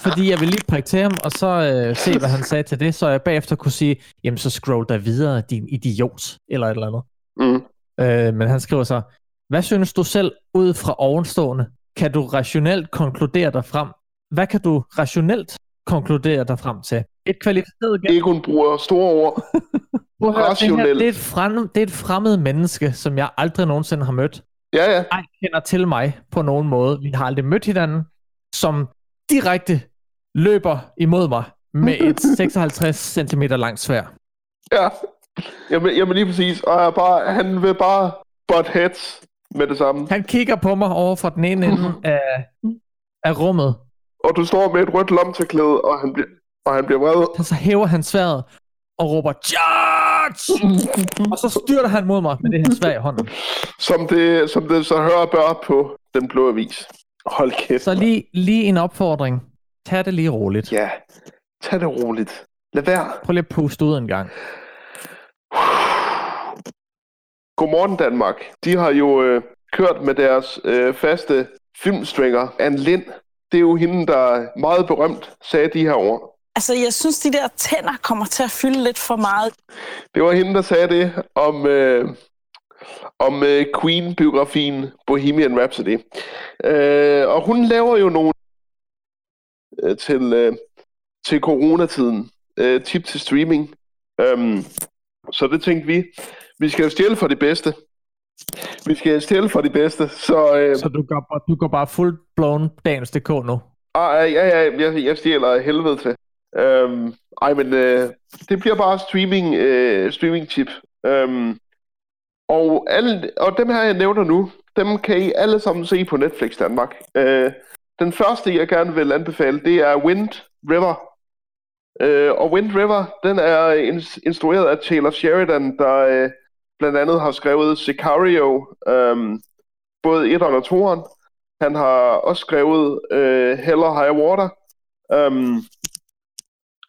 fordi jeg vil lige prikke til ham, og så øh, se, hvad han sagde til det, så jeg bagefter kunne sige, jamen så scroll der videre, din idiot, eller et eller andet. Mm. Øh, men han skriver så, hvad synes du selv ud fra ovenstående? Kan du rationelt konkludere dig frem? Hvad kan du rationelt konkludere dig frem til? Et kvalificeret gæt. Egon bruger store ord. Rationelt. Det, her, det, er et frem, det er et fremmed menneske, som jeg aldrig nogensinde har mødt. Ja, ja. Jeg kender til mig på nogen måde. Vi har aldrig mødt hinanden, som direkte løber imod mig med et 56 cm langt svær. Ja, jamen, jamen lige præcis. Og bare, han vil bare butt heads med det samme. Han kigger på mig over fra den ene ende af, af rummet. Og du står med et rødt lomteklæde, og han bliver, og han bliver vred. Og så hæver han sværet og råber, Charge! og så styrter han mod mig med det her svær i hånden. Som det, som det så hører bør på den blå avis. Hold kæft. Så lige, lige en opfordring. Tag det lige roligt. Ja, tag det roligt. Lad være. Prøv lige at puste ud en gang. Godmorgen Danmark. De har jo øh, kørt med deres øh, faste filmstringer, Anne Lind. Det er jo hende, der meget berømt sagde de her ord. Altså, jeg synes, de der tænder kommer til at fylde lidt for meget. Det var hende, der sagde det om, øh, om øh, Queen-biografien Bohemian Rhapsody. Øh, og hun laver jo nogle øh, til, øh, til coronatiden. Øh, tip til streaming. Um, så det tænkte vi. Vi skal stjæle for det bedste. Vi skal stjæle for det bedste. Så, øh, så du, går, du går bare full blown dagens.dk nu? Ah, ja, ja, jeg, jeg stjæler helvede til. Um, ej, men øh, det bliver bare streaming, øh, streaming tip. Øhm, og, alle, og dem her, jeg nævner nu, dem kan I alle sammen se på Netflix Danmark. Øh, den første, jeg gerne vil anbefale, det er Wind River. Øh, og Wind River, den er instrueret af Taylor Sheridan, der øh, blandt andet har skrevet Sicario, øh, både 1 og 2. Han har også skrevet øh, Hell or High Water. Um,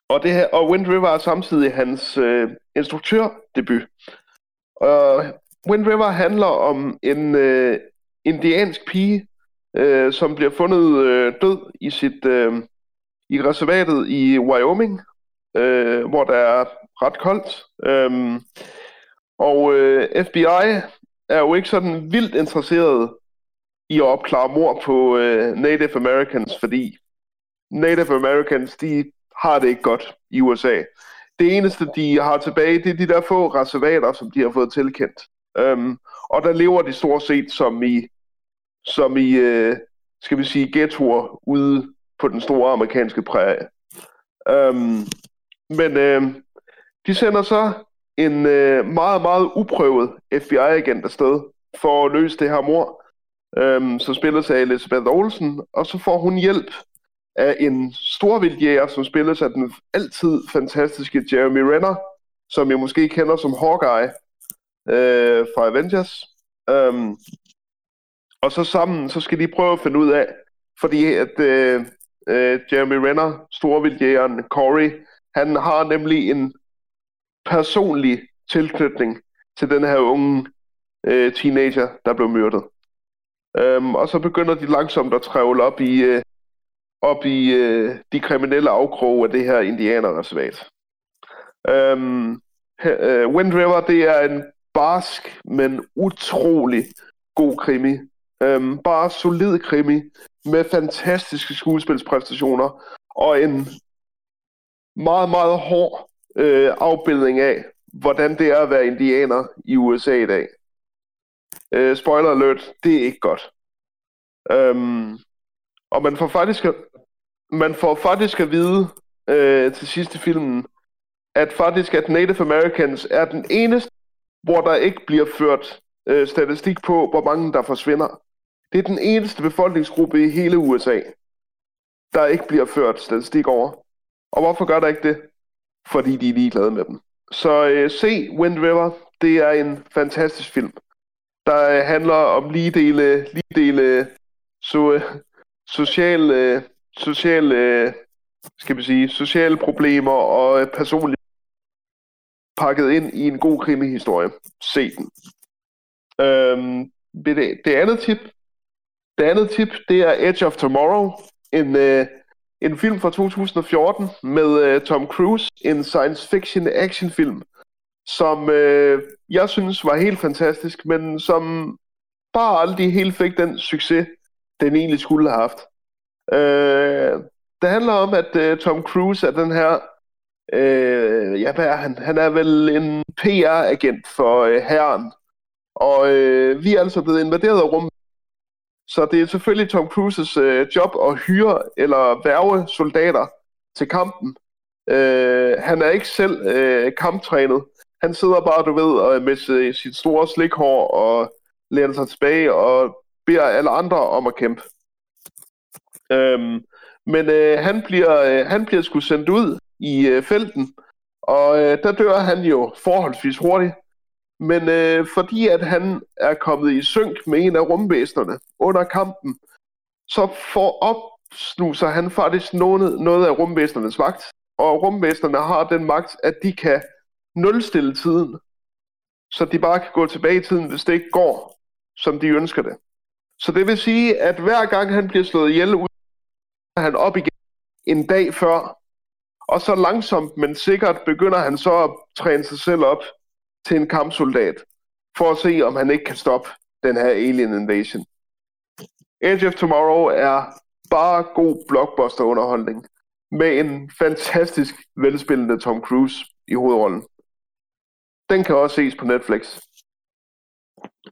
og, det her, og Wind River er samtidig hans øh, instruktørdebut. Og Wind River handler om en øh, indiansk pige, øh, som bliver fundet øh, død i sit øh, i reservatet i Wyoming, øh, hvor der er ret koldt. Øh, og øh, FBI er jo ikke sådan vildt interesseret i at opklare mord på øh, Native Americans, fordi Native Americans, de har det ikke godt i USA. Det eneste, de har tilbage, det er de der få reservater, som de har fået tilkendt. Um, og der lever de stort set som i, som i uh, skal vi sige, ghettoer ude på den store amerikanske præge. Um, øhm, men uh, de sender så en uh, meget, meget uprøvet FBI-agent afsted for at løse det her mor, um, så spilles af Elizabeth Olsen, og så får hun hjælp af en storvildjæger, som spilles af den altid fantastiske Jeremy Renner, som jeg måske kender som Hawkeye øh, fra Avengers. Um, og så sammen, så skal de prøve at finde ud af, fordi at øh, øh, Jeremy Renner, storvildjægeren Corey, han har nemlig en personlig tilknytning til den her unge øh, teenager, der blev myrdet. Um, og så begynder de langsomt at trævle op i, øh, op i øh, de kriminelle afkroge af det her indianerreservat. Øhm, øh, Wind River, det er en barsk, men utrolig god krimi. Øhm, bare solid krimi med fantastiske skuespilspræstationer og en meget, meget hård øh, afbildning af, hvordan det er at være indianer i USA i dag. Øh, spoiler alert, det er ikke godt. Øhm, og man får faktisk man får faktisk at vide øh, til sidste filmen, at faktisk at Native Americans er den eneste, hvor der ikke bliver ført øh, statistik på, hvor mange der forsvinder. Det er den eneste befolkningsgruppe i hele USA, der ikke bliver ført statistik over. Og hvorfor gør der ikke det? Fordi de er ligeglade med dem. Så øh, se Wind River, det er en fantastisk film, der øh, handler om lige dele, lige dele så, øh, social, øh, social, øh, skal man sige, sociale problemer og øh, personlige pakket ind i en god krimihistorie. Se den. Øhm, det, det andet tip, det andet tip, det er Edge of Tomorrow, en, øh, en film fra 2014 med øh, Tom Cruise, en science fiction actionfilm, som øh, jeg synes var helt fantastisk, men som bare aldrig helt fik den succes, den egentlig skulle have haft. Øh, det handler om, at øh, Tom Cruise er den her, øh, ja hvad er han? Han er vel en PR-agent for øh, herren, og øh, vi er altså blevet invaderet af rum. Så det er selvfølgelig Tom Cruises øh, job at hyre eller værve soldater til kampen. Øh, han er ikke selv øh, kamptrænet. Han sidder bare, du ved, og med sit store slikhår og læner sig tilbage og beder alle andre om at kæmpe. Øhm, men øh, han bliver øh, han bliver sgu sendt ud i øh, felten, og øh, der dør han jo forholdsvis hurtigt. Men øh, fordi at han er kommet i synk med en af rumvæsnerne under kampen, så får opsnuser han faktisk noget, noget af rumvæsnernes magt. Og rumvæsnerne har den magt, at de kan nulstille tiden, så de bare kan gå tilbage i tiden, hvis det ikke går, som de ønsker det. Så det vil sige, at hver gang han bliver slået ihjel, ud han op igen en dag før, og så langsomt, men sikkert begynder han så at træne sig selv op til en kampsoldat, for at se, om han ikke kan stoppe den her alien invasion. Edge of Tomorrow er bare god blockbuster-underholdning, med en fantastisk velspillende Tom Cruise i hovedrollen. Den kan også ses på Netflix.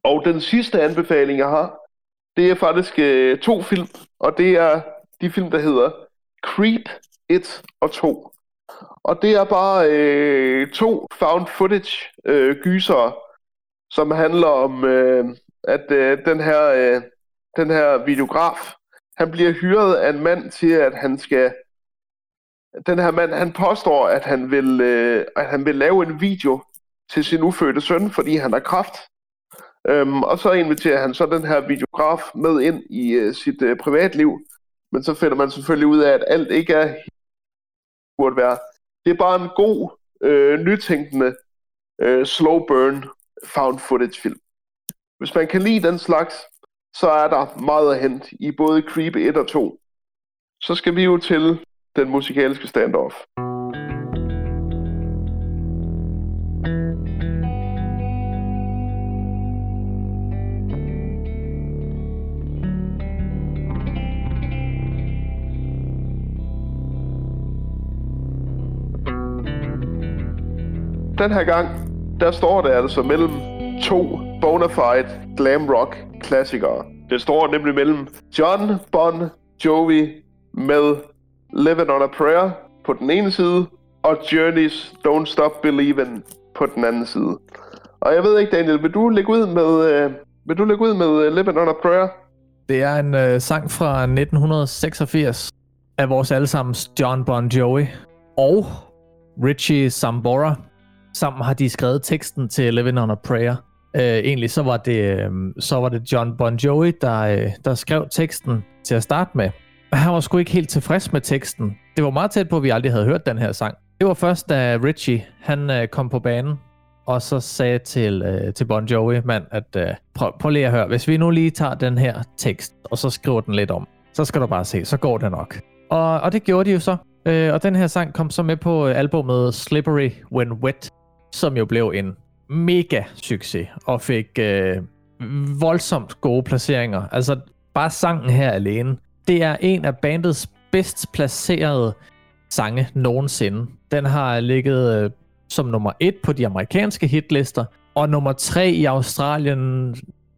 Og den sidste anbefaling, jeg har, det er faktisk øh, to film, og det er de film, der hedder Creep 1 og 2. Og det er bare øh, to found footage øh, gyser, som handler om, øh, at øh, den her øh, den her videograf, han bliver hyret af en mand til, at han skal den her mand, han påstår, at han vil, øh, at han vil lave en video til sin ufødte søn, fordi han har kraft. Øhm, og så inviterer han så den her videograf med ind i øh, sit øh, privatliv. Men så finder man selvfølgelig ud af, at alt ikke er burde være. Det er bare en god, øh, nytænkende, øh, slow burn found footage film. Hvis man kan lide den slags, så er der meget at hente i både Creep 1 og 2. Så skal vi jo til den musikalske standoff. Den her gang, der står det altså mellem to bona fide glam rock klassikere. Det står nemlig mellem John Bon Jovi med Living on a Prayer på den ene side, og Journey's Don't Stop Believin' på den anden side. Og jeg ved ikke, Daniel, vil du lægge ud med, øh, vil du lægge ud med uh, Living on a Prayer? Det er en øh, sang fra 1986 af vores allesammens John Bon Jovi og Richie Sambora. Sammen har de skrevet teksten til Living on a Prayer. Øh, egentlig så var det, øh, så var det John Bon Jovi, der, øh, der skrev teksten til at starte med han var sgu ikke helt tilfreds med teksten. Det var meget tæt på, at vi aldrig havde hørt den her sang. Det var først, da Richie han øh, kom på banen, og så sagde til, øh, til Bon Jovi, mand, at øh, prøv, prøv lige at høre, hvis vi nu lige tager den her tekst, og så skriver den lidt om, så skal du bare se, så går det nok. Og, og det gjorde de jo så. Øh, og den her sang kom så med på øh, albumet Slippery When Wet, som jo blev en mega succes, og fik øh, voldsomt gode placeringer. Altså, bare sangen her alene det er en af bandets bedst placerede sange nogensinde. Den har ligget øh, som nummer et på de amerikanske hitlister, og nummer tre i Australien,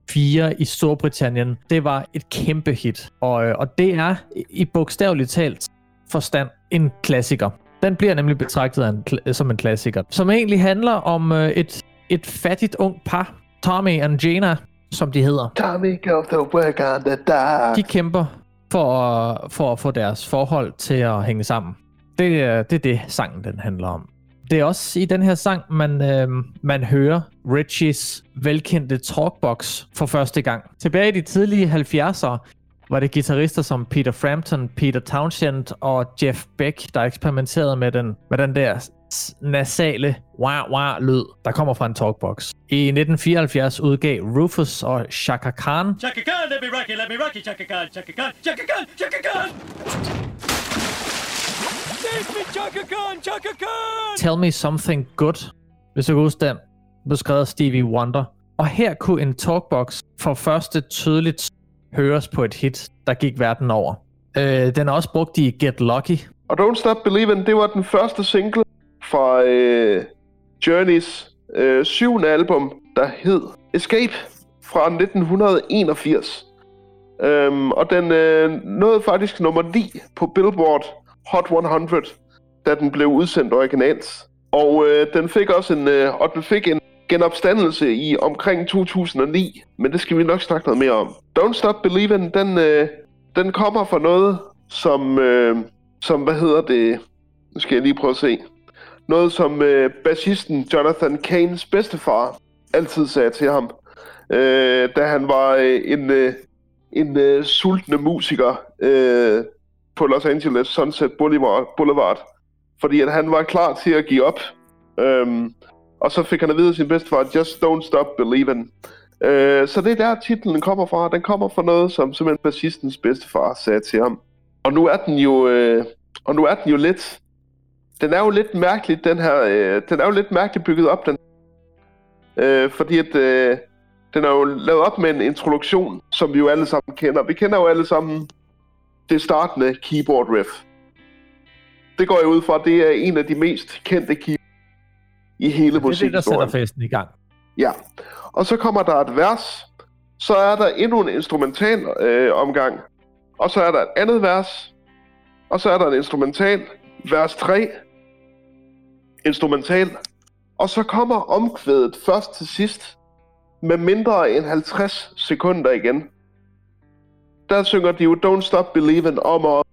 fire i Storbritannien. Det var et kæmpe hit, og, øh, og det er i bogstaveligt talt forstand en klassiker. Den bliver nemlig betragtet en, som en klassiker, som egentlig handler om øh, et, et fattigt ung par, Tommy og Jana, som de hedder. Tommy goes to work on the dock. De kæmper for at, for at få deres forhold til at hænge sammen. Det, er- det er det, sangen den handler om. Det er også i den her sang, man, øh, man hører Richies velkendte talkbox for første gang. Tilbage i de tidlige 70'ere var det guitarister som Peter Frampton, Peter Townshend og Jeff Beck, der eksperimenterede med den, med den der nasale wah wah lyd, der kommer fra en talkbox. I 1974 udgav Rufus og Shaka Khan Chaka Khan, let me rock it, let me rock it, Chaka Khan, Chaka Khan, Chaka Khan, Chaka Khan! Save me, Chaka Khan, Chaka Khan! Tell Me Something Good, hvis du kan huske den, blev skrevet af Stevie Wonder. Og her kunne en talkbox for første tydeligt høres på et hit, der gik verden over. Øh, den er også brugt i Get Lucky. Og Don't Stop Believin', det var den første single fra øh, Journeys øh, syvende album, der hed Escape fra 1981. Øhm, og den øh, nåede faktisk nummer 9 på Billboard Hot 100, da den blev udsendt originalt. Og øh, den fik også en, øh, og den fik en genopstandelse i omkring 2009, men det skal vi nok snakke noget mere om. Don't Stop Believin', den, øh, den kommer fra noget, som, øh, som, hvad hedder det, nu skal jeg lige prøve at se, noget som øh, bassisten Jonathan Kanes bedstefar altid sagde til ham, øh, da han var øh, en, øh, en øh, sultne musiker øh, på Los Angeles Sunset Boulevard, Boulevard. Fordi at han var klar til at give op. Øhm, og så fik han at vide af sin bedstefar, just don't stop believing. Øh, så det er der titlen kommer fra. Den kommer fra noget, som simpelthen bassistens bedstefar sagde til ham. Og nu er den jo, øh, og nu er den jo lidt, den er jo lidt mærkeligt, den her, øh, den er jo lidt mærkeligt bygget op, den. Øh, fordi at, øh, den er jo lavet op med en introduktion, som vi jo alle sammen kender. Vi kender jo alle sammen det startende keyboard riff. Det går jeg ud fra, det er en af de mest kendte keyboard i hele Det er det, der sætter musikhistorien. festen i gang. Ja, og så kommer der et vers, så er der endnu en instrumental øh, omgang, og så er der et andet vers, og så er der en instrumental, vers 3, instrumental, og så kommer omkvædet først til sidst, med mindre end 50 sekunder igen. Der synger de jo Don't Stop Believin' om og om.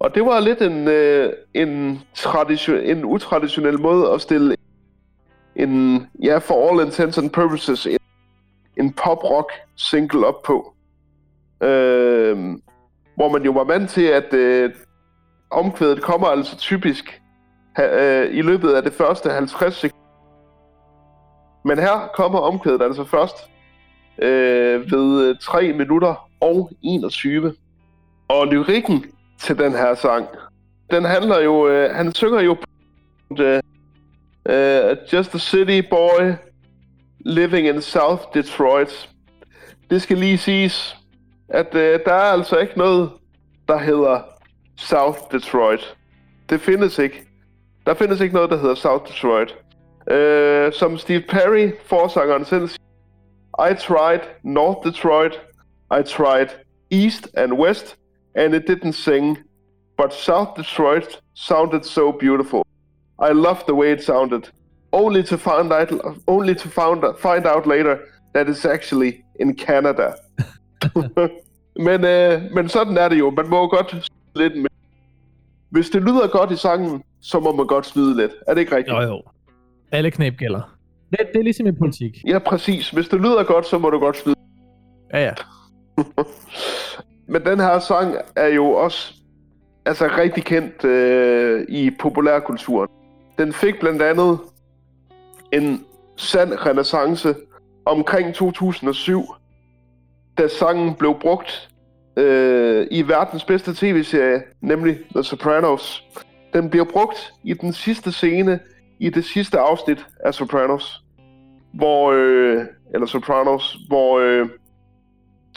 Og det var lidt en, øh, en, tradition, en utraditionel måde at stille en, ja, for all intents and purposes, en, en pop-rock single op på. Øh, hvor man jo var vant til, at øh, omkvædet kommer altså typisk ha, øh, i løbet af det første 50 sekunder. Men her kommer omkvædet altså først øh, ved øh, 3 minutter og 21. Og lyrikken til den her sang, den handler jo, øh, han synger jo på øh, Uh, just a city boy living in South Detroit. Det skal lige siges, at øh, der er altså ikke noget, der hedder South Detroit. Det findes ikke. Der findes ikke noget, der hedder South Detroit. Øh, som Steve Perry, forsangeren selv siger, I tried North Detroit, I tried East and West, and it didn't sing. But South Detroit sounded so beautiful. I love the way it sounded. Only to find out, only to found, find out later that it's actually in Canada. men, øh, men sådan er det jo. Man må godt lidt med. Hvis det lyder godt i sangen, så må man godt snyde lidt. Er det ikke rigtigt? Jo, jo. Alle knep gælder. Det, det er ligesom i politik. Ja, præcis. Hvis det lyder godt, så må du godt snyde. Ja, ja. Men den her sang er jo også altså rigtig kendt øh, i populærkulturen. Den fik blandt andet en sand renaissance omkring 2007, da sangen blev brugt øh, i verdens bedste tv-serie, nemlig The Sopranos. Den bliver brugt i den sidste scene i det sidste afsnit af Sopranos, hvor øh, eller Sopranos, hvor øh,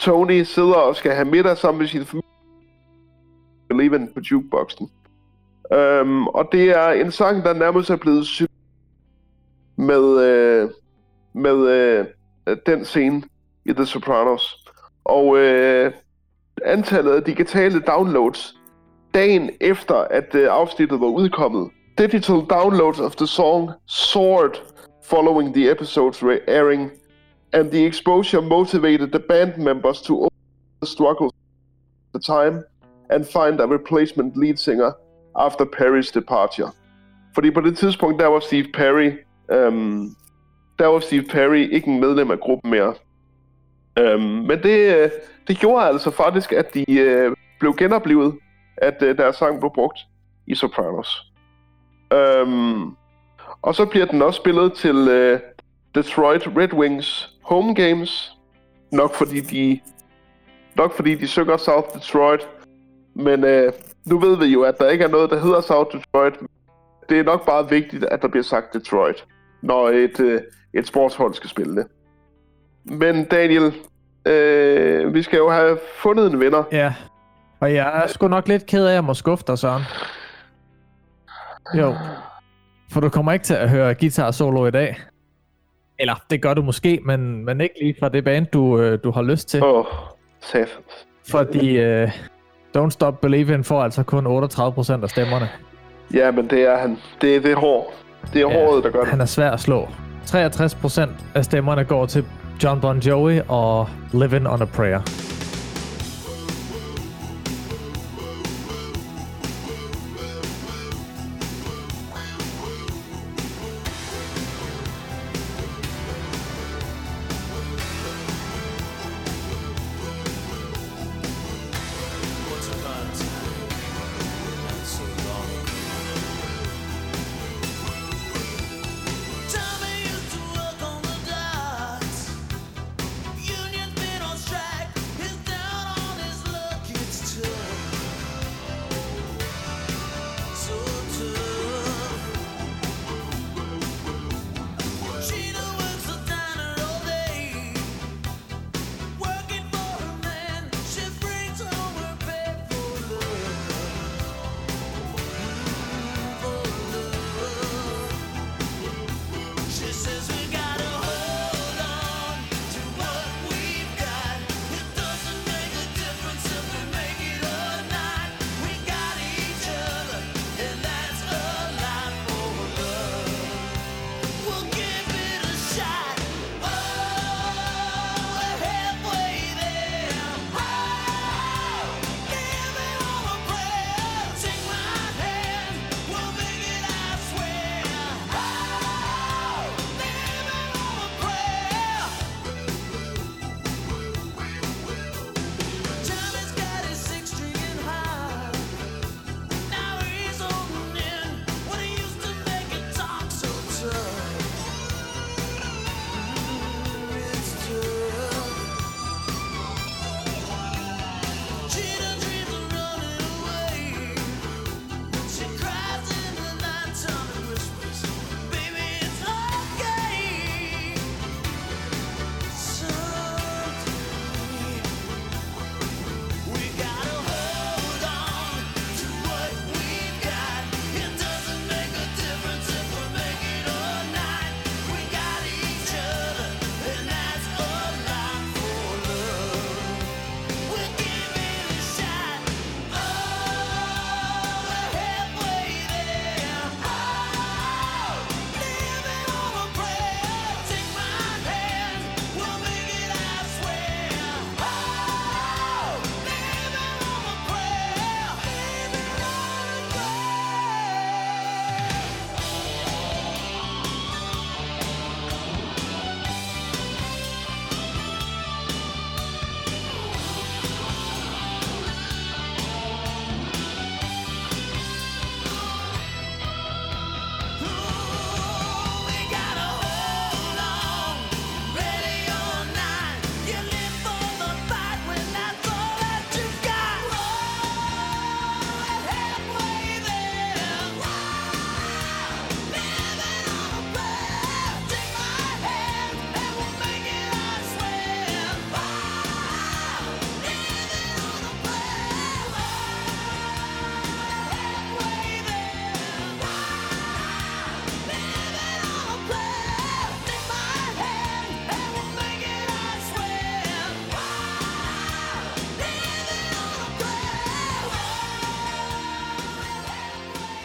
Tony sidder og skal have middag sammen med sin familie. Leven på jukeboxen. Øhm, og det er en sang, der nærmest er blevet sy- med, øh, med øh, den scene i The Sopranos. Og øh, antallet af digitale downloads dagen efter, at øh, afsnittet var udkommet. Digital downloads of the song soared following the episode's airing, and the exposure motivated the band members to overcome the struggles at the time and find a replacement lead singer after Perrys departure. Fordi på det tidspunkt, der var Steve Perry, øhm, der var Steve Perry ikke en medlem af gruppen mere. Øhm, men det, øh, det gjorde altså faktisk, at de øh, blev genoplevet, at øh, deres sang blev brugt i Sopranos. Øhm, og så bliver den også spillet til øh, Detroit Red Wings home games. Nok fordi de, nok fordi de søger South Detroit. Men øh, nu ved vi jo, at der ikke er noget, der hedder South Detroit. Det er nok bare vigtigt, at der bliver sagt Detroit, når et, øh, et sportshold skal spille det. Men Daniel, øh, vi skal jo have fundet en vinder. Ja. Og jeg er sgu nok lidt ked af, at jeg må skuffe dig, Søren. Jo. For du kommer ikke til at høre guitar solo i dag. Eller, det gør du måske, men, men ikke lige fra det band, du, øh, du har lyst til. Åh, oh, satans. Fordi øh, Don't Stop Believin' får altså kun 38% af stemmerne. Ja, men det er han. Det er det hår. Det er ja, håret, der gør det. Han er svær at slå. 63% af stemmerne går til John Bon Jovi og Living on a Prayer.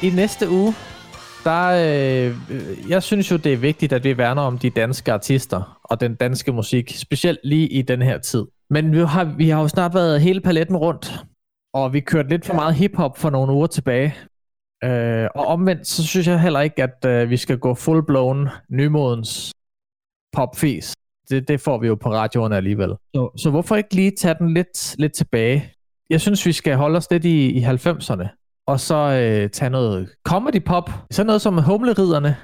I næste uge, der, øh, jeg synes jo, det er vigtigt, at vi værner om de danske artister og den danske musik, specielt lige i den her tid. Men vi har, vi har jo snart været hele paletten rundt, og vi kørte lidt for meget hiphop for nogle uger tilbage. Øh, og omvendt, så synes jeg heller ikke, at øh, vi skal gå full-blown nymodens popfis. Det, det får vi jo på radioen alligevel. Så, så hvorfor ikke lige tage den lidt, lidt tilbage? Jeg synes, vi skal holde os lidt i, i 90'erne, og så øh, tage noget comedy pop, sådan noget som Humleriderne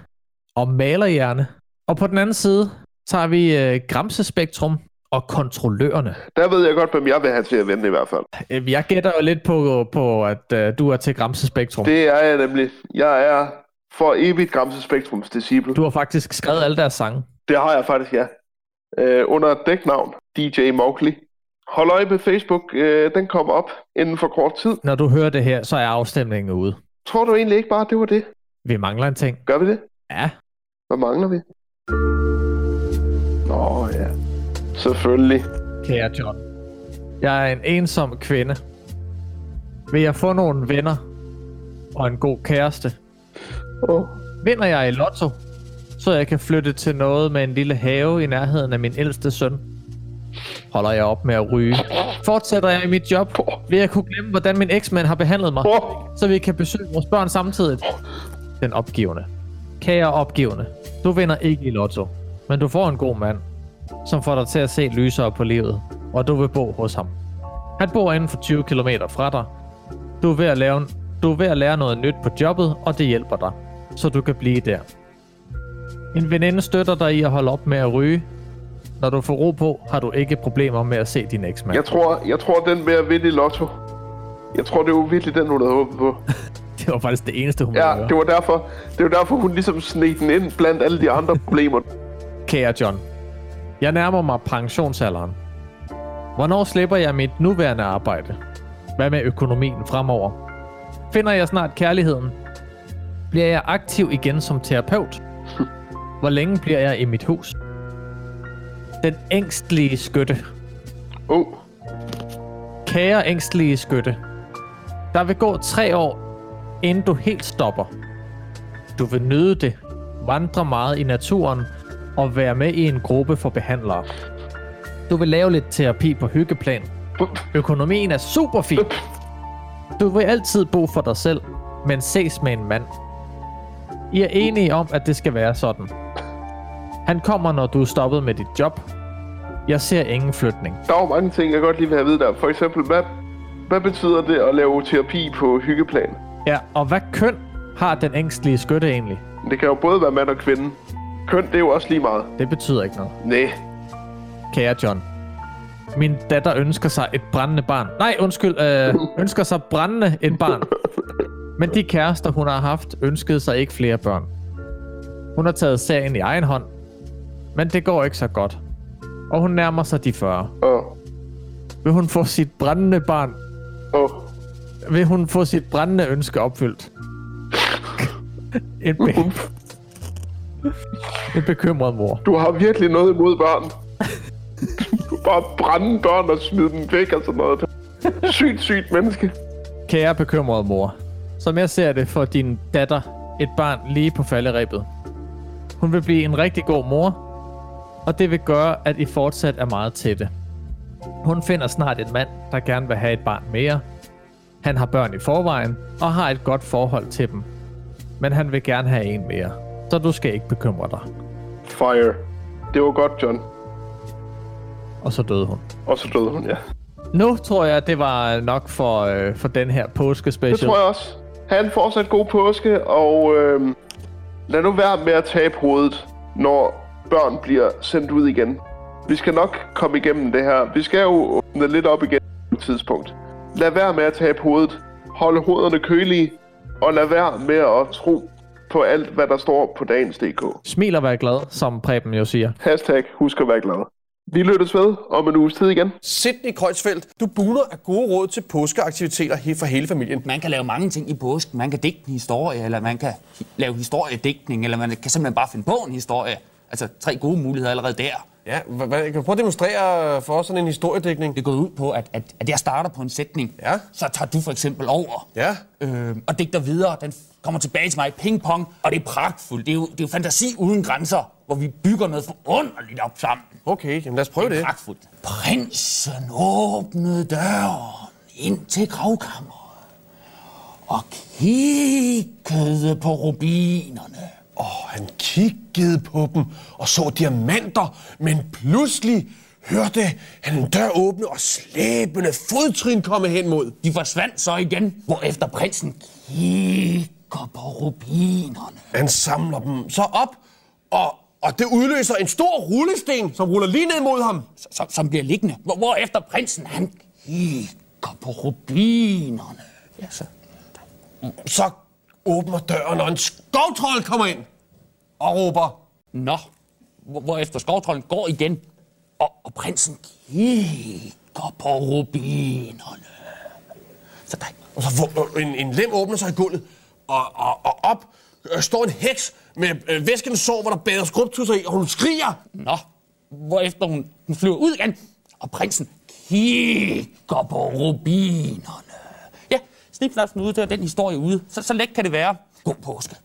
og Malerhjerne. Og på den anden side tager vi øh, Gramsespektrum og Kontrollørerne. Der ved jeg godt, hvem jeg vil have til at vende i hvert fald. Øh, Jeg gætter jo lidt på, på at øh, du er til Gramsespektrum. Det er jeg nemlig. Jeg er for evigt Gramse Spektrums disciple. Du har faktisk skrevet alle deres sange. Det har jeg faktisk, ja. Øh, under dæknavn DJ Mowgli. Hold øje med Facebook. Øh, den kommer op inden for kort tid. Når du hører det her, så er afstemningen ude. Tror du egentlig ikke bare, det var det? Vi mangler en ting. Gør vi det? Ja, Hvad mangler vi? Nå ja. Selvfølgelig. kære John. Jeg er en ensom kvinde. Vil jeg få nogle venner og en god kæreste? Oh. Vinder jeg i lotto, så jeg kan flytte til noget med en lille have i nærheden af min ældste søn? Holder jeg op med at ryge? Fortsætter jeg i mit job? Vil jeg kunne glemme, hvordan min eksmand har behandlet mig? Så vi kan besøge vores børn samtidig? Den opgivende. Kære opgivende. Du vinder ikke i lotto, men du får en god mand, som får dig til at se lysere på livet, og du vil bo hos ham. Han bor inden for 20 km fra dig. Du er ved at lave du er ved at lære noget nyt på jobbet, og det hjælper dig, så du kan blive der. En veninde støtter dig i at holde op med at ryge. Når du får ro på, har du ikke problemer med at se din eksmand. Jeg tror, jeg tror, den med at vinde i lotto. Jeg tror, det var virkelig den, hun havde håbet på. Det var faktisk det eneste, hun Ja, det var derfor, det var derfor hun ligesom sneg den ind blandt alle de andre problemer. Kære John, jeg nærmer mig pensionsalderen. Hvornår slipper jeg mit nuværende arbejde? Hvad med økonomien fremover? Finder jeg snart kærligheden? Bliver jeg aktiv igen som terapeut? Hvor længe bliver jeg i mit hus? Den ængstlige skytte. Oh, Kære ængstlige skytte. Der vil gå tre år, inden du helt stopper. Du vil nyde det, vandre meget i naturen og være med i en gruppe for behandlere. Du vil lave lidt terapi på hyggeplan. Økonomien er super fin. Du vil altid bo for dig selv, men ses med en mand. I er enige om, at det skal være sådan. Han kommer, når du er stoppet med dit job. Jeg ser ingen flytning. der var mange ting, jeg godt lige vil have at vide der. For eksempel, hvad, hvad betyder det at lave terapi på hyggeplan? Ja, og hvad køn har den ængstlige skytte egentlig? Det kan jo både være mand og kvinde. Køn, det er jo også lige meget. Det betyder ikke noget. Nej, Kære John. Min datter ønsker sig et brændende barn. Nej, undskyld. Øh, ønsker sig brændende et barn. Men de kærester, hun har haft, ønskede sig ikke flere børn. Hun har taget sagen i egen hånd. Men det går ikke så godt. Og hun nærmer sig de 40. åh, Vil hun få sit brændende barn åh. vil hun få sit brændende ønske opfyldt. en, be- en bekymret mor. Du har virkelig noget imod børn. Du bare brænde børn og smide dem væk og sådan noget. Sygt, sygt menneske. Kære bekymrede mor. Som jeg ser det for din datter, et barn lige på falderæbet. Hun vil blive en rigtig god mor, og det vil gøre, at I fortsat er meget tætte. Hun finder snart en mand, der gerne vil have et barn mere. Han har børn i forvejen, og har et godt forhold til dem. Men han vil gerne have en mere, så du skal ikke bekymre dig. Fire. Det var godt, John. Og så døde hun. Og så døde hun, ja. Nu tror jeg, det var nok for, øh, for den her påskespecial. Det tror jeg også. Ha' en fortsat god påske, og øh, lad nu være med at tabe hovedet, når børn bliver sendt ud igen. Vi skal nok komme igennem det her. Vi skal jo åbne lidt op igen på et tidspunkt. Lad være med at tabe hovedet. Hold hovederne kølige, og lad være med at tro på alt, hvad der står på dagens.dk. Smil og vær glad, som Preben jo siger. Hashtag husk at være glad. Vi lyttes ved om en uges tid igen. Sydney Kreutzfeldt, du buler af gode råd til påskeaktiviteter for hele familien. Man kan lave mange ting i påsken. Man kan digte en historie, eller man kan lave historiedigtning, eller man kan simpelthen bare finde på en historie. Altså tre gode muligheder allerede der. Ja, hva- hva- kan du prøve at demonstrere for os sådan en historiedækning? Det går ud på, at, at, at jeg starter på en sætning. Ja. Så tager du for eksempel over. Ja. Øh, og digter videre. Den kommer tilbage til mig i ping-pong. Og det er pragtfuldt. Det er, jo, det er jo fantasi uden grænser, hvor vi bygger noget forunderligt op sammen. Okay, jamen lad os prøve Det det. er pragtfuldt. Prinsen åbnede døren ind til gravkammeret og kiggede på rubinerne. Åh, han kiggede på dem og så diamanter, men pludselig hørte han en dør åbne og slæbende fodtrin komme hen mod. De forsvandt så igen, hvorefter prinsen kigger på rubinerne. Han samler dem så op, og, og det udløser en stor rullesten, som ruller lige ned mod ham. som, som bliver liggende. Hvor, hvorefter prinsen, han kigger på rubinerne. Ja, så. Så åbner døren, og en skovtrold kommer ind og råber. Nå, hvor, hvorefter skovtrolden går igen, og, og prinsen kigger på rubinerne. Så der, Og så en, en lem åbner sig i gulvet, og, og, og op øh, står en heks med øh, væskens sår, hvor der bader skrubtusser i, og hun skriger. nå, hvorefter hun, hun flyver ud igen, og prinsen kigger på rubinerne. Ja, snipsnapsen ude, der den historie ude. Så, så let kan det være. God påske.